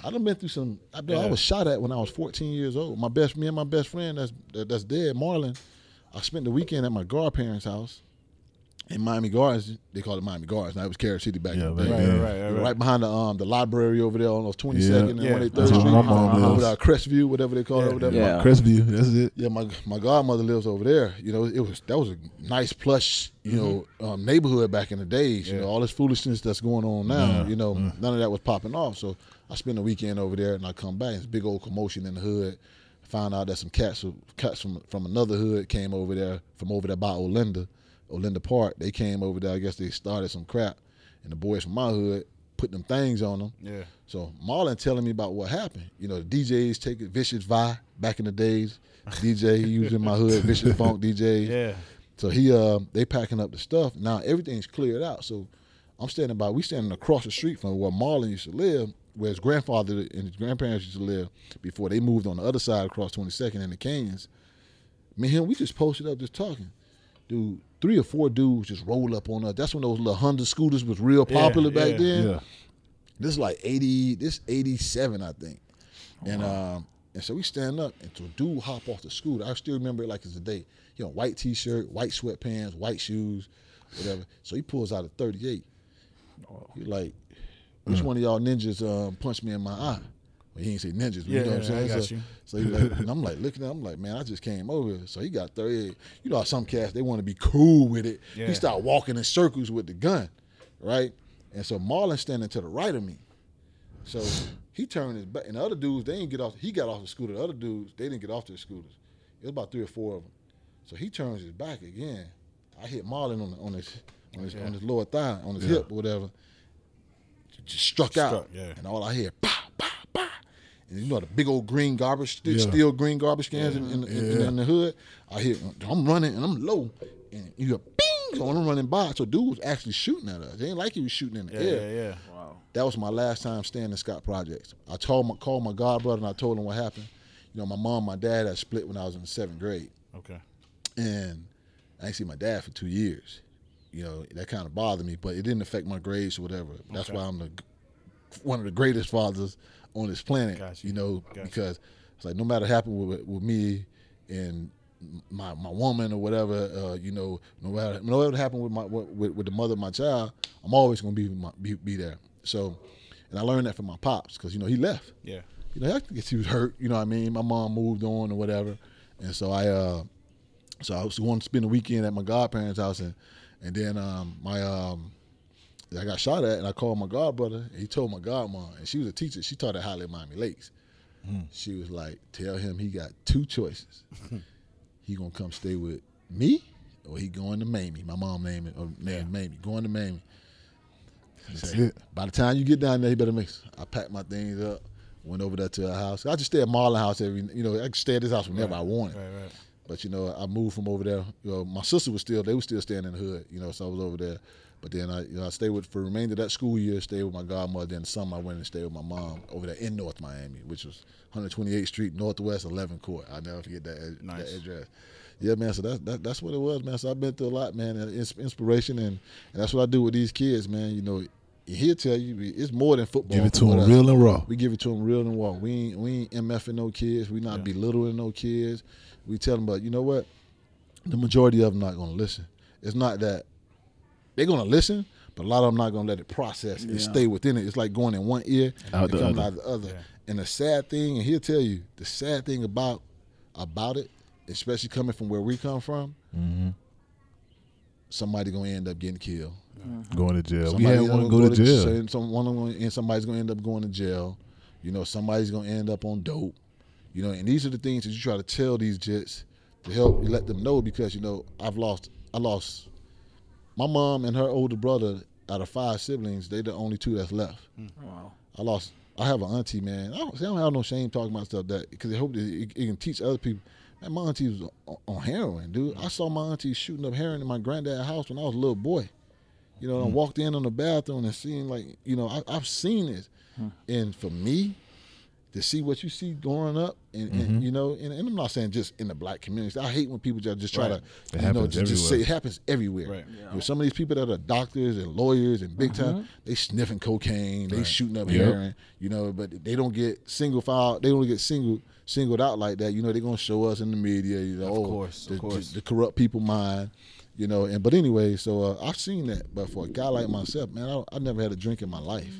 I done been through some. I, I Yeah. was shot at when I was 14 years old. My best me and my best friend that's that- that's dead, Marlon. I spent the weekend at my godparents' house in Miami Gardens. They call it Miami Gardens. Now it was Carol City back Yeah, in the day. Right, then. right, right, Right, right. behind the um the library over there on those 22nd and Yeah. Yeah. 183rd That's Street. where my mom over lives. there, Crestview, whatever they call it over there. Yeah. Crestview, that's it. Yeah, my my godmother lives over there. You know, it was that was a nice plush, you know, um, neighborhood back in the days. You know, all this foolishness that's going on now. Yeah. You know, none of that was popping off. So I spend the weekend over there, and I come back. It's big old commotion in the hood. Found out that some cats, cats from from another hood came over there from over there by Olinda, Olinda Park. They came over there. I guess they started some crap, and the boys from my hood put them things on them. Yeah. So Marlon telling me about what happened. You know, the DJs take it, Vicious Vi back in the days. DJ he was in my hood, Vicious Funk DJ. Yeah. So he uh they packing up the stuff. Now everything's cleared out. So I'm standing by we standing across the street from where Marlon used to live, where his grandfather and his grandparents used to live before they moved on the other side across 22nd and the canyons. Me and him, we just posted up just talking. Dude, three or four dudes just roll up on us. That's when those little Honda scooters was real popular back yeah, then. Yeah. This is like eighty, this eighty seven, I think. And um, and so we stand up, and so dude hop off the scooter. I still remember it like it's a day. You know, white t-shirt, white sweatpants, white shoes, whatever. So he pulls out a thirty eight. He like, which one of y'all ninjas um, punched me in my eye? Well, he ain't say ninjas, but Yeah, you know what I'm saying. I got so, you. so like, and I'm like looking at, him, I'm like, man, I just came over. So he got 38. You know how some cats they want to be cool with it. Yeah. He started walking in circles with the gun, right? And so Marlon standing to the right of me. So he turned his back, and the other dudes they didn't get off. He got off the scooter. The other dudes they didn't get off their scooters. It was about three or four of them. So he turns his back again. I hit Marlon on on his on his, on his lower thigh, on his hip or whatever. Just struck, out, yeah. and all I hear. And you know the big old green garbage, Yeah. steel green garbage cans in, in, in, in, Yeah. in the hood. I hear, I'm running and I'm low, and you hear, bing. So I'm running by. So dude was actually shooting at us. It ain't like he was shooting in the Yeah, air. yeah, yeah. Wow. That was my last time staying in Scott Projects. I told my called my god brother and I told him what happened. You know, my mom, and my dad had split when I was in the seventh grade, Okay. and I didn't see my dad for two years. You know, that kind of bothered me, but it didn't affect my grades or whatever. That's Okay. why I'm the one of the greatest fathers on this planet. Gotcha. You know, Gotcha. because it's like no matter what happened with with me and my my woman or whatever, uh, you know, no matter no matter what happened with my with, with the mother of my child, I'm always gonna be my, be, be there. So, and I learned that from my pops because you know he left Yeah. you know, I guess he was hurt. You know what I mean? My mom moved on or whatever, and so I, uh, so I was going to spend the weekend at my godparents' house, and and then um, my um, I got shot at, and I called my godbrother, and he told my godmom, and she was a teacher. She taught at Hialeah Miami Lakes. Hmm. She was like, "Tell him he got two choices. Hmm. he gonna come stay with me, or he going to Mamie. My mom named it, or named Mamie. Going to Mamie. That's Say, it. By the time you get down there, he better mix. I packed my things up, went over there to her house. I just stay at Marlon house every, you know, I could stay at this house whenever I wanted. Right, right. But you know, I moved from over there. You know, my sister was still, they were still staying in the hood. You know, so I was over there. But then I, you know, I stayed with for the remainder of that school year. Stayed with my godmother. Then the summer I went and stayed with my mom over there in North Miami, which was 128th Street Northwest 11 Court. I'll never forget that, Nice. that address. Yeah, man. So that's that, that's what it was, man. So I've been through a lot, man. And it's inspiration, and, and that's what I do with these kids, man. You know, he'll tell you it's more than football. Give it to with him uh, real and raw. We give it to them real and raw. We ain't we ain't mfing no kids. We not Yeah. belittling no kids. We tell them, but you know what? The majority of them not gonna listen. It's not that they're gonna listen, but a lot of them not gonna let it process and Yeah. stay within it. It's like going in one ear Out and the coming other. out the other. Yeah. And the sad thing, and he'll tell you, the sad thing about about it, especially coming from where we come from, Mm-hmm. somebody gonna end up getting killed. Going to jail. Somebody we had else one gonna go to jail. some- Some, one of them, and somebody's gonna end up going to jail. You know, somebody's gonna end up on dope. You know, and these are the things that you try to tell these jets to help you let them know because you know I've lost. I lost my mom and her older brother out of five siblings. They the only two that's left. Hmm. Wow. I lost. I have an auntie, man. I don't, see, I don't have no shame talking about stuff that because I hope that it, it can teach other people. Man, my auntie was on, on heroin, dude. I saw my auntie shooting up heroin in my granddad's house when I was a little boy. You know, I hmm. walked in on the bathroom and seen like, you know, I, I've seen this, hmm. and for me to see what you see growing up, and, and you know, and, and I'm not saying just in the black community. I hate when people just, just try Right. to, It you know, just, just say it happens everywhere. Right. You know, some of these people that are doctors and lawyers and big time, they sniffing cocaine, they shooting up Yep. heroin, you know, but they don't get single file, they don't get single singled out like that. You know, they're gonna show us in the media, you know, Of oh, course, of the, course. the, the corrupt people mind, you know. And but anyway, so uh, I've seen that. But for a guy like myself, man, I, I never had a drink in my life.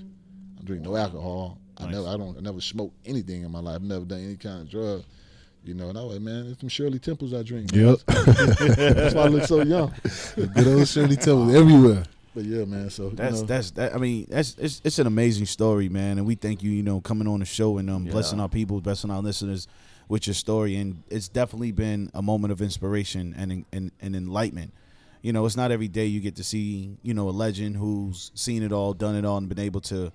I drink no alcohol. I never, I don't, I never smoked anything in my life. I've never done any kind of drug. You know, and I was like, man, it's some Shirley Temples I drink. man. Yep. That's why I look so young. Good old Shirley Temple everywhere. But yeah, man. So you That's know, that's that. I mean, that's it's it's an amazing story, man. And we thank you, you know, coming on the show and um, Yeah. blessing our people, blessing our listeners with your story. And it's definitely been a moment of inspiration and and, and enlightenment. You know, it's not every day you get to see you know a legend who's seen it all, done it all, and been able to,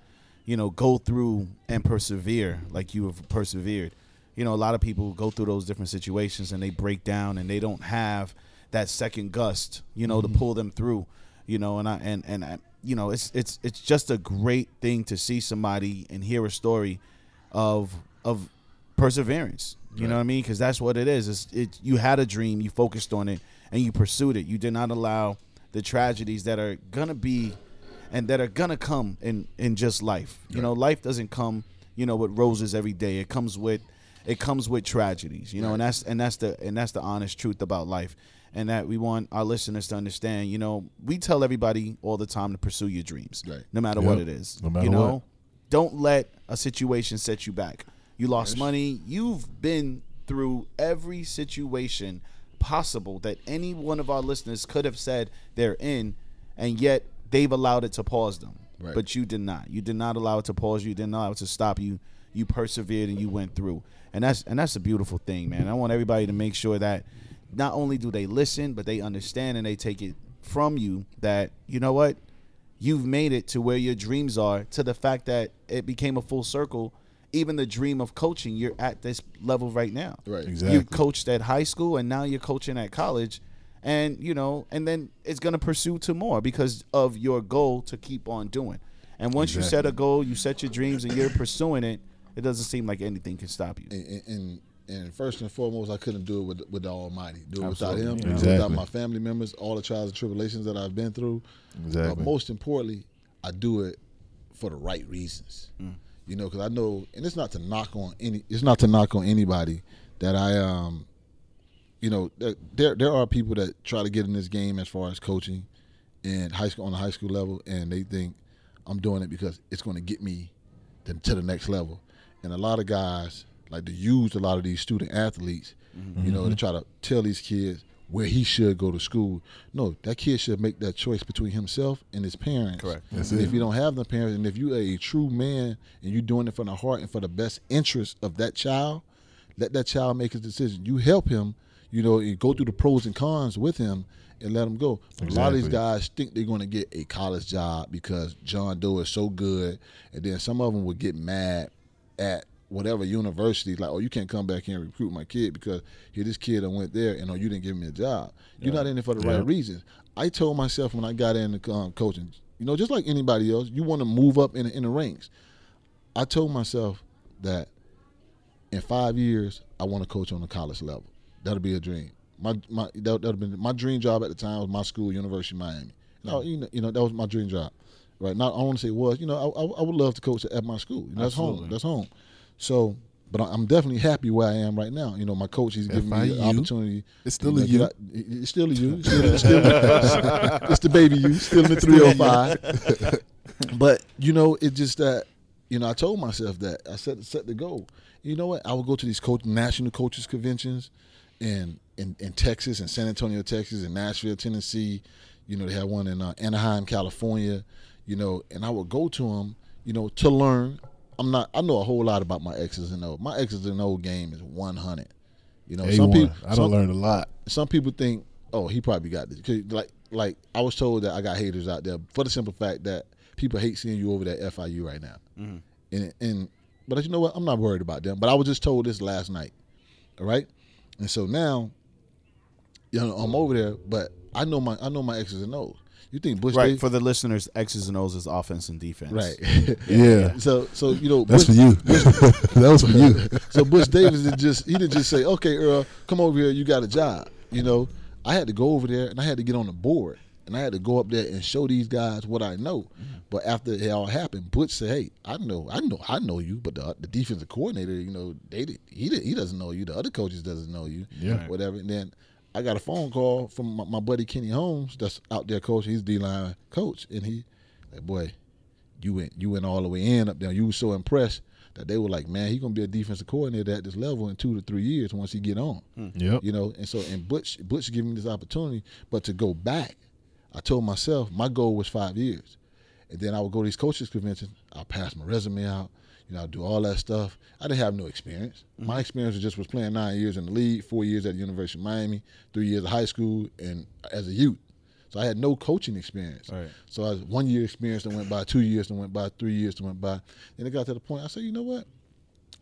you know, go through and persevere like you have persevered. You know, a lot of people go through those different situations and they break down and they don't have that second gust, you know, to mm-hmm. pull them through. You know, and I and and I, you know, it's it's it's just a great thing to see somebody and hear a story of of perseverance. You know what I mean? Because that's what it is. It's it. You had a dream, you focused on it, and you pursued it. You did not allow the tragedies that are gonna be and that are gonna come in in just life. You know, life doesn't come, you know, with roses every day. It comes with it comes with tragedies, you know, and that's and that's the and that's the honest truth about life. And that we want our listeners to understand, you know, we tell everybody all the time to pursue your dreams, Right. no matter what it is. No matter you know, what. don't let a situation set you back. You lost money. You've been through every situation possible that any one of our listeners could have said they're in, and yet they've allowed it to pause them. Right. But you did not. You did not allow it to pause you. You did not allow it to stop you. You persevered and you went through. And that's and that's a beautiful thing, man. I want everybody to make sure that not only do they listen, but they understand and they take it from you that you know what you've made it to where your dreams are to the fact that it became a full circle even the dream of coaching you're at this level right now Right. Exactly. you coached at high school and now you're coaching at college and you know and then it's going to pursue to more because of your goal to keep on doing and once you set a goal you set your dreams and you're pursuing it it doesn't seem like anything can stop you and, and and first and foremost, I couldn't do it with with the Almighty. Do it Absolutely. without Him, Yeah. without my family members, all the trials and tribulations that I've been through. Exactly. But most importantly, I do it for the right reasons. Mm. You know, because I know, and it's not to knock on any. It's not to knock on anybody that I um. You know, there- there there are people that try to get in this game as far as coaching, and high school on the high school level, and they think I'm doing it because it's going to get me to, to the next level. And a lot of guys like to use a lot of these student athletes, you know, to mm-hmm. try to tell these kids where he should go to school. No, that kid should make that choice between himself and his parents. Correct. That's and it. if you don't have the parents, and if you are a true man and you're doing it from the heart and for the best interest of that child, let that child make his decision. You help him, you know, you go through the pros and cons with him and let him go. A lot of these guys think they're going to get a college job because John Doe is so good, and then some of them would get mad at whatever university, like, oh, you can't come back here and recruit my kid because here this kid done went there and oh, you didn't give me a job. You're not in it for the Yeah. right reasons. I told myself when I got into um, coaching, you know, just like anybody else, you want to move up in, in the ranks. I told myself that in five years, I want to coach on the college level. That'll be a dream. My my that that'd been my dream job at the time was my school, University of Miami. No, you know, you know that was my dream job. Right now, I want to say was. You know, I, I, I would love to coach at my school. You know, that's home. That's home. So, but I'm definitely happy where I am right now. You know, my coach he's giving me the opportunity. It's still you a know, you. get out- It's still a you. It's still, still, it's the baby you. Still in the 305. but you know, it's just that you know I told myself that I set set the goal. You know what? I would go to these coach national coaches conventions in in, in Texas and San Antonio, Texas, in Nashville, Tennessee. You know, they had one in uh, Anaheim, California. You know, and I would go to them. You know, to learn. I'm not. I know a whole lot about my X's and O. My X's and O game is 100. You know, some A1. people. I don't learn a lot. some people think, oh, he probably got this. 'Cause Like, like I was told that I got haters out there for the simple fact that people hate seeing you over there at FIU right now. Mm-hmm. And and but you know what? I'm not worried about them. But I was just told this last night. All right, and so now, you know, I'm over there, but I know my I know my X's and O's. You think Butch right Davis- for the listeners x's and o's is offense and defense right? Yeah. so so you know That's Butch- for you. that was for you. so Butch Davis did just he didn't just say, "Okay, Earl, come over here. You got a job." You know, I had to go over there and I had to get on the board and I had to go up there and show these guys what I know. Mm-hmm. But after it all happened, Butch said, "Hey, I know, I know, I know you, but the the defensive coordinator, you know, they did, he did, he doesn't know you. The other coaches doesn't know you, Yeah. whatever." And then I got a phone call from my, my buddy Kenny Holmes, that's out there coaching. He's D line coach, and he, like, boy, you went you went all the way in up there. You were so impressed that they were like, man, he's gonna be a defensive coordinator at this level in two to three years once he get on. Hmm. Yep. You know, and so and Butch Butch gave me this opportunity, but to go back, I told myself my goal was five years, and then I would go to these coaches conventions. I'll pass my resume out. You know, I'll do all that stuff. I didn't have no experience. Mm-hmm. My experience was just was playing nine years in the league, four years at the University of Miami, three years of high school, and as a youth. So I had no coaching experience. Right. So I was one year experience that went by, two years that went by, three years that went by. Then it got to the point I said, you know what?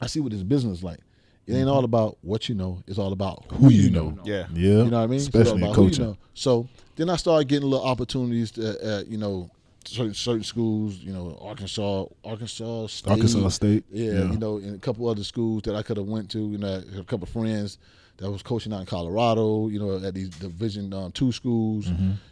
I see what this business is like. It ain't mm-hmm. all about what you know. It's all about who, you know. yeah Yeah. You know what I mean? So it's all Especially who you coaching. know. So then I started getting little opportunities to, uh, you know, certain, certain schools. You know, Arkansas, Arkansas State, Arkansas State. Yeah, you know, and a couple other schools that I could have went to. You know, a couple of friends that was coaching out in Colorado. You know, at these Division um, two schools.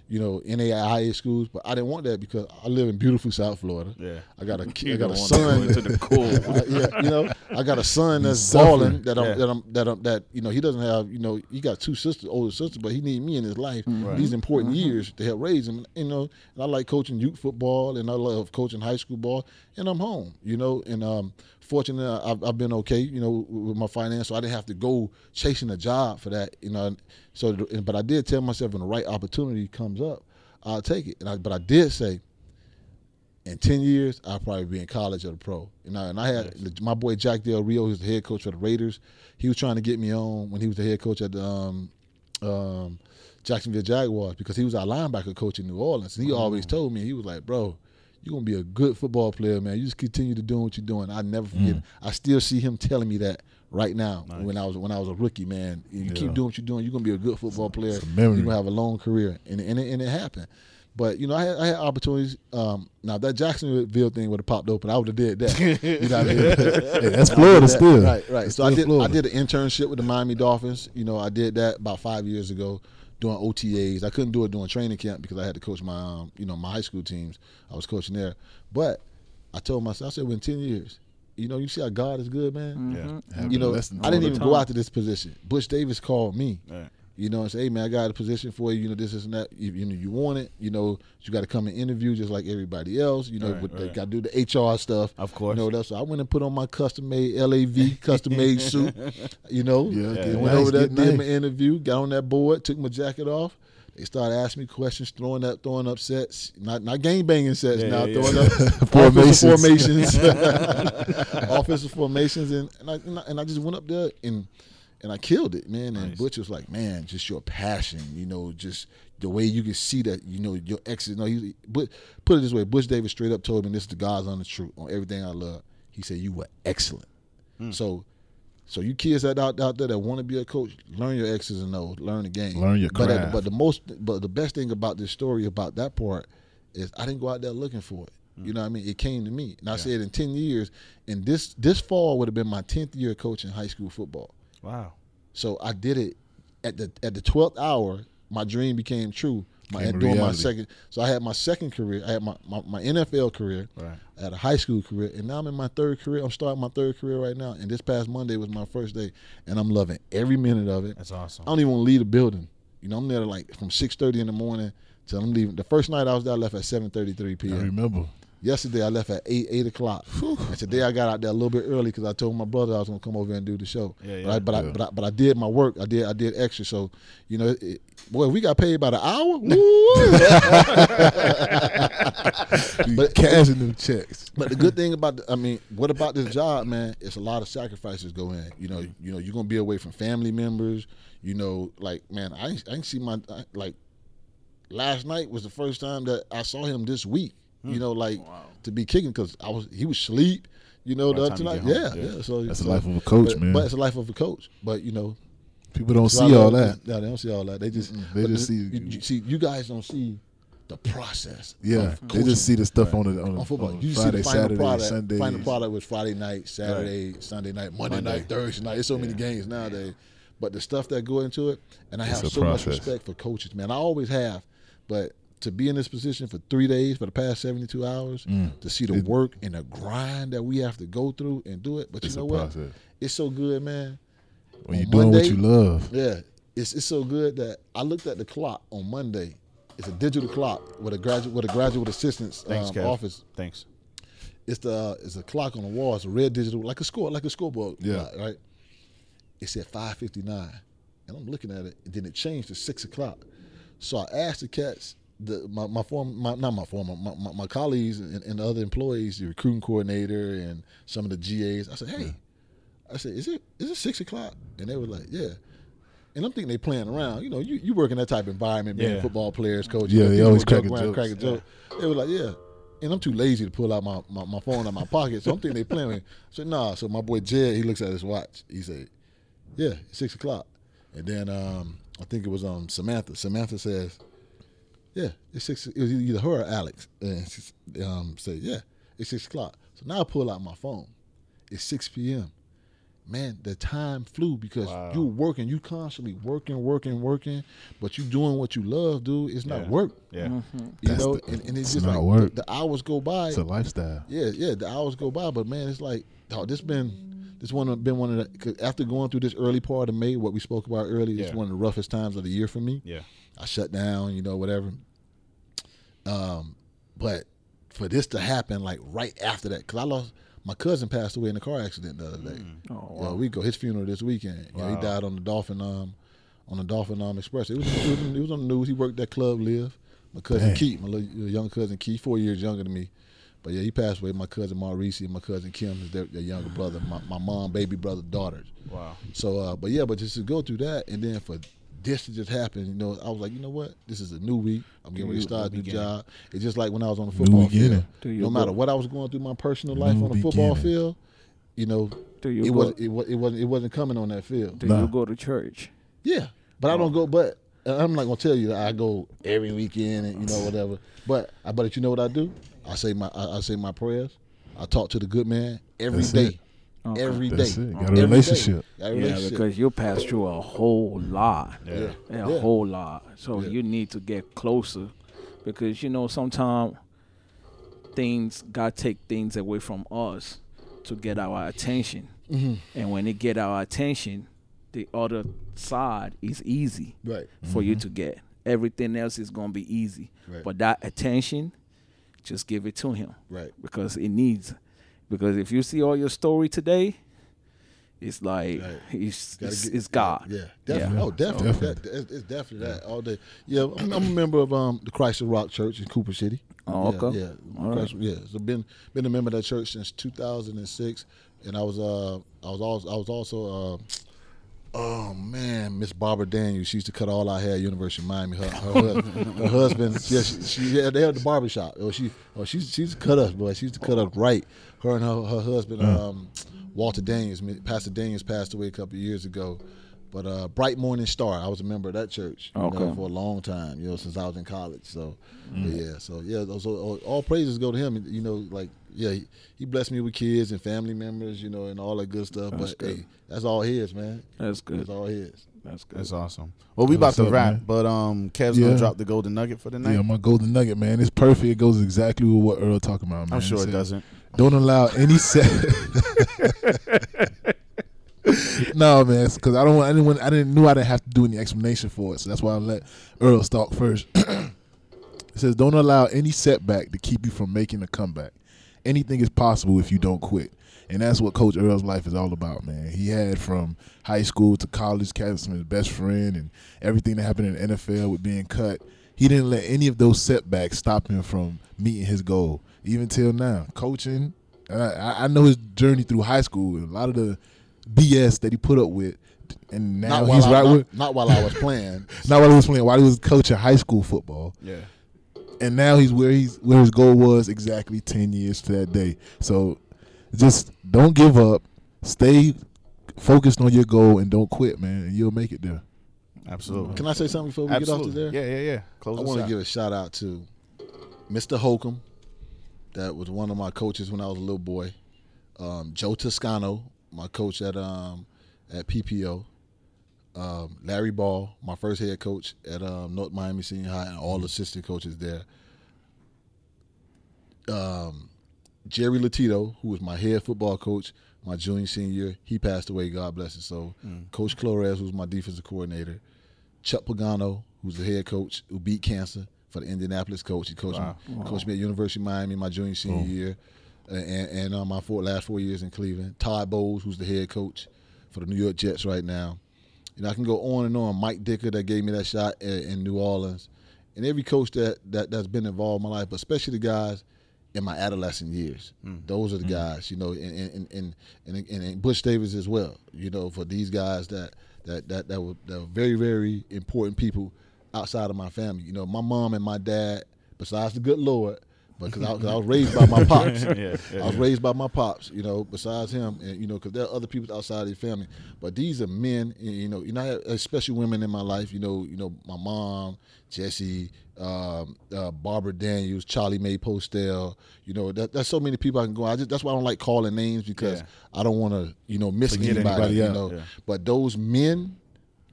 You know, NAIA schools. But I didn't want that because I live in beautiful South Florida. Yeah. I got a You I got a want to son. into the cool. I- yeah, you know, I got a son that's suffering. balling that I'm, Yeah. that I'm that I'm that you know he doesn't have you know he got two sisters older sisters but he need me in his life right. these important years to help raise him you know and I like coaching youth football and I love coaching high school ball and I'm home you know and um fortunately I've, I've been okay you know with my finance so I didn't have to go chasing a job for that you know so but I did tell myself when the right opportunity comes up I'll take it and I, but I did say in 10 years, I'll probably be in college or the pro. You know, and I had my boy Jack Del Rio, who's the head coach for the Raiders. He was trying to get me on when he was the head coach at the um, um, Jacksonville Jaguars because he was our linebacker coach in New Orleans. And he always told me, he was like, bro, you're going to be a good football player, man. You just continue to do what you're doing. I never forget. I still see him telling me that right now when I was when I was a rookie, man. You Yeah. keep doing what you're doing, you're going to be a good football player. You're going to have a long career. And, and, it, and it happened. But you know, I had, I had opportunities. Um, now that Jacksonville thing would have popped open, I would have did that. You know what I mean? Hey, that's Florida that. still. Right, right. That's So I did. Florida. I did an internship with the Miami Dolphins. You know, I did that about five years ago, doing OTAs. I couldn't do it during training camp because I had to coach my, um, you know, my high school teams. I was coaching there, but I told myself, I said, within ten years, you know, you see how God is good, man. Yeah. You know, I didn't even the go out to this position. Butch Davis called me. Right. You know, and say, hey man, I got a position for you. You know, this is that. You, you know, you want it. You know, you got to come and interview just like everybody else. You know, Right, but they got to do the HR stuff. Of course. You know, that's. I went and put on my custom made LAV custom made suit. You know, Yeah, and went nice, over there, did nice. my interview, got on that board, took my jacket off. They started asking me questions, throwing up, throwing up sets, not not game banging sets. Yeah, now yeah, throwing yeah. up Formations. offensive formations, offensive formations, and and I and I just went up there and and I killed it, man. And Nice. Butch was like, man, just your passion, you know, just the way you can see that, you know, your exes. No, he, but put it this way, Butch Davis straight up told me, this is the God's honest truth on everything I love. He said you were excellent. Hmm. So. So you kids that out, out there that want to be a coach, learn your X's and O's, learn the game. Learn your But, at the- craft. but the most, but the best thing about this story about that part is I didn't go out there looking for it. Hmm. You know what I mean? It came to me, and I said in ten years, and this this fall would have been my tenth year coaching high school football. Wow. So I did it at the at the twelfth hour. My dream became true. My Became a during my second, so I had my second career. I had my, my, my NFL career. Right. I had a high school career, and now I'm in my third career. I'm starting my third career right now. And this past Monday was my first day, and I'm loving every minute of it. That's awesome. I don't even want to leave the building. You know, I'm there like from six thirty in the morning till I'm leaving. The first night I was there, I left at seven thirty three p.m. I remember. Yesterday I left at eight eight o'clock, and today I got out there a little bit early because I told my brother I was gonna come over and do the show. Yeah, But, I, yeah. but, I, but I but I did my work. I did I did extra. So you know, it, boy, we got paid by the hour. But cashing them checks. But the good thing about, the, I mean, what about this job, man? It's a lot of sacrifices go in. You know, you know, you're gonna be away from family members. You know, like man, I ain't, I ain't see my I, like. Last night was the first time that I saw him this week. Hmm. You know, like to be kicking because I was he was sleep. You know, By the the other time tonight, yeah, yeah, yeah. So That's the life of a coach, but, man. But it's the life of a coach. But you know, People don't see all that. Yeah, they don't see all that. They just They just the- see- you, you see. You guys don't see the process. Yeah, of they just see the stuff on the on, the- on football. on you Friday, see the final Saturday, product. Sunday. Final product was Friday night, Saturday, Sunday night, Monday, Monday. night, Thursday night. There's so many games nowadays. But the stuff that go into it, and I It's have a so much respect for coaches, man. I always have, but to be in this position for three days for the past 72 hours, Mm. to see the work and the grind that we have to go through and do it. But It's you know what? process. It's so good, man. When On you're doing what you love, Yeah, it's it's so good that I looked at the clock on Monday. It's a digital clock with a graduate with a graduate assistant's Thanks, um, office. Thanks. It's the it's a clock on the wall. It's a red digital, like a score, like a scoreboard. Yeah. clock, right. It said five fifty nine, and I'm looking at it, and then it changed to six o'clock. So I asked the cats, the my my form, my, not my former, my, my, my colleagues and, and other employees, the recruiting coordinator and some of the GAs. I said, hey, I said, is it is it six o'clock? And they were like, yeah. And I'm thinking they playing around. You know, you, you work in that type of environment, being Yeah. football players, coaches. Yeah, they always will joke cracking jokes. crack a joke. They were like, yeah. And I'm too lazy to pull out my, my, my phone out my pocket. So I'm thinking they playing with me. So nah. So my boy Jed, he looks at his watch. He said, Yeah, it's six o'clock. And then um, I think it was um Samantha. Samantha says, Yeah, it's six it was either her or Alex. And she um said, Yeah, it's six o'clock. So now I pull out my phone. It's six PM. man, the time flew because Wow. you working, you constantly working, working, working, but you doing what you love, dude. It's not Yeah. work. Yeah. You That's know, the- and, and it's it's just not like work. The, the hours go by. It's a lifestyle. Yeah, yeah, the hours go by, but man, it's like dog, this been this one been one of the 'cause after going through this early part of May, what we spoke about earlier, it's one of the roughest times of the year for me. Yeah. I shut down, you know, whatever. Um, but for this to happen like right after that, because I lost my cousin passed away in a car accident the other day. Oh, Yeah, we go his funeral this weekend. You know, Wow. he died on the Dolphin um on the Dolphin um Express. It was, it was, it was on the news. He worked at Club Live. My cousin Dang. Keith, my little, young cousin Keith, four years younger than me. But yeah, he passed away. My cousin Maurice and my cousin Kim is their, their younger brother. My, my mom, baby brother, daughters. Wow. So, uh, but yeah, but just to go through that, and then for this just happened. you know, I was like, you know what? This is a new week. I'm getting ready to start a new beginning. job. It's just like when I was on the football beginning. field. Do you No go- matter what I was going through my personal life on the football beginning. field, you know, Do you it go, wasn't it, wa- it wasn't it wasn't coming on that field. do Nah. you go to church? Yeah, but I don't go. But I'm not gonna tell you that I go every weekend and you know whatever. But I but you know what I do? I say my I, I say my prayers. I talk to the good man every That's day. it. Okay. Every day. That's it. Got a Every day. relationship. Got a Yeah, relationship. because you pass through a whole lot. Yeah. yeah. a Yeah. whole lot. So Yeah. you need to get closer because you know sometimes things God take things away from us to get our attention, Mm-hmm. and when it get our attention, the other side is easy Right. for you to get. Everything else is gonna be easy, Right. but that attention, just give it to Him Right. because it needs. Because if you see all your story today, it's like Right. it's, Gotta it's, get- it's God. Yeah, definitely. Yeah. Oh, definitely. Definitely. That, it's, it's definitely that all day. Yeah, I'm, I'm a member of um the Christ the Rock Church in Cooper City. Oh, yeah, okay. Yeah, All right. Christ- yeah. So been been a member of that church since 2006, and I was uh I was also I was also uh. Oh man, Miss Barbara Daniels. She used to cut all our hair at University of Miami. Her, her, her husband, yeah, she, she yeah, they had the barber shop. Oh, she, oh, she's she's cut us, boy. She used to cut us right. Her and her, her husband, um, Walter Daniels, Pastor Daniels, passed away a couple of years ago. But uh, Bright Morning Star, I was a member of that church you know, for a long time, you know, since I was in college. So, but yeah, so yeah, all, all praises go to him. You know, like yeah, he, he blessed me with kids and family members, you know, and all that good stuff. That's but good. hey, that's all his, man. That's good. That's all his. That's good. That's awesome. Well, we about What's to up, wrap, man? but um, Kev's Yeah. gonna drop the golden nugget for the night. Yeah, my golden nugget, man. It's perfect. It goes exactly with what Earl talking about, man. I'm sure it said, doesn't. Don't allow any set. no, man, because I don't want anyone. I didn't knew I didn't have to do any explanation for it, so that's why I let Earl talk first. it says, "Don't allow any setback to keep you from making a comeback. Anything is possible if you don't quit." And that's what Coach Earl's life is all about, man. He had from high school to college, Cassim his best friend, and everything that happened in the NFL with being cut. He didn't let any of those setbacks stop him from meeting his goal, even till now. Coaching, I, I know his journey through high school, and a lot of the BS that he put up with, and now not he's while I, right not, with. not while I was playing. Not while he was playing, while he was coaching high school football Yeah. And now he's where he's where his goal was exactly ten years to that day. So just don't give up. Stay focused on your goal and don't quit, man, and you'll make it there. Absolutely. Can I say something before we Absolutely. get off to there? Yeah, yeah, yeah. Close I want to give a shout out to Mr. Holcomb. That was one of my coaches when I was a little boy. Um, Joe Toscano, my coach at um, at PPO. Um, Larry Ball, my first head coach at um, North Miami Senior High, and all assistant coaches there. Um, Jerry Latito, who was my head football coach my junior senior year, he passed away. God bless his soul. Coach Flores, who was my defensive coordinator. Chuck Pagano, who's the head coach, who beat cancer for the Indianapolis coach. He coached Wow. me, coached me at University of Miami my junior senior year, and, and uh, my four, last four years in Cleveland. Todd Bowles, who's the head coach for the New York Jets right now. You know, I can go on and on. Mike Ditka that gave me that shot in, in New Orleans, and every coach that, that that's been involved in my life, but especially the guys in my adolescent years. Hmm. Those are the hmm. guys, you know, and and, and and and and Butch Davis as well. You know, for these guys that that that that were, that were very very important people outside of my family. You know, my mom and my dad, besides the good Lord, because I, I was raised by my pops. Yeah, yeah, I was yeah. raised by my pops, you know. Besides him, and you know, because there are other people outside of the family, but these are men. and, You know, you know, I had especially women in my life. You know, you know, my mom, Jesse, um, uh, Barbara Daniels, Charlie Mae Postel. You know, that, that's so many people I can go. I just that's why I don't like calling names because. I don't want to, you know, miss Forget anybody. anybody you know, Yeah. but those men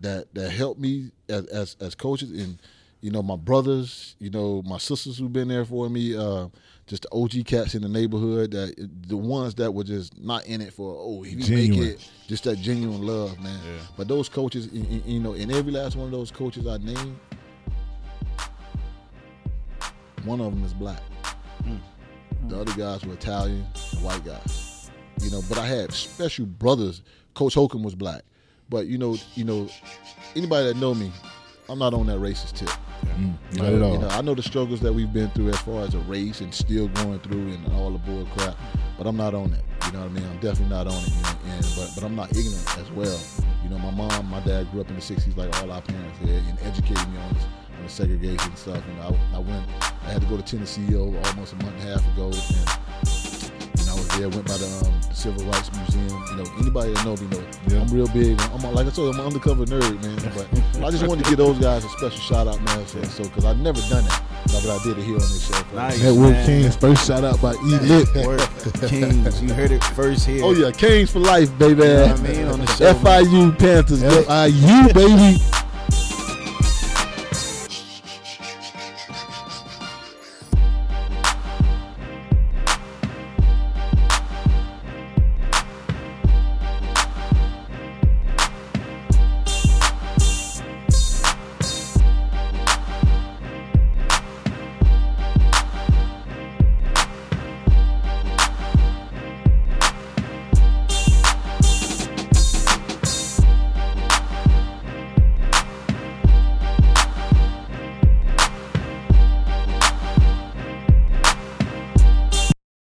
that that helped me as as, as coaches and you know my brothers you know my sisters who've been there for me uh, just the OG cats in the neighborhood that the ones that were just not in it for oh if you Genuine. make it just that genuine love man. Yeah. but those coaches y- y- you know in every last one of those coaches I named one of them is black. The other guys were Italian and white guys. You know but I had special brothers. Coach Holcomb was black. But you know you know anybody that know me I'm not on that racist tip Mm, you not know, at all. You know, I know the struggles that we've been through as far as a race and still going through and all the bull crap, but I'm not on that. You know what I mean? I'm definitely not on it. You know, and but but I'm not ignorant as well. You know, my mom, my dad grew up in the '60s like all our parents did, and educated me on this, on the segregation stuff. And I, I went, I had to go to Tennessee oh, almost a month and a half ago, and I was there. Went by the, um, the Civil Rights Museum. You know, anybody that know me know Yeah. I'm real big. I'm a- like I told you, I'm an undercover nerd, man. But I just wanted to give those guys a special shout out, man. So, so because I've never done it, but I did it here on this show. Nice. Network man. Kings first shout out by E Lit. Work. Kings, you heard it first here. Oh yeah, Kings for life, baby. You know what I mean? On the show. man. FIU Panthers, FIU baby.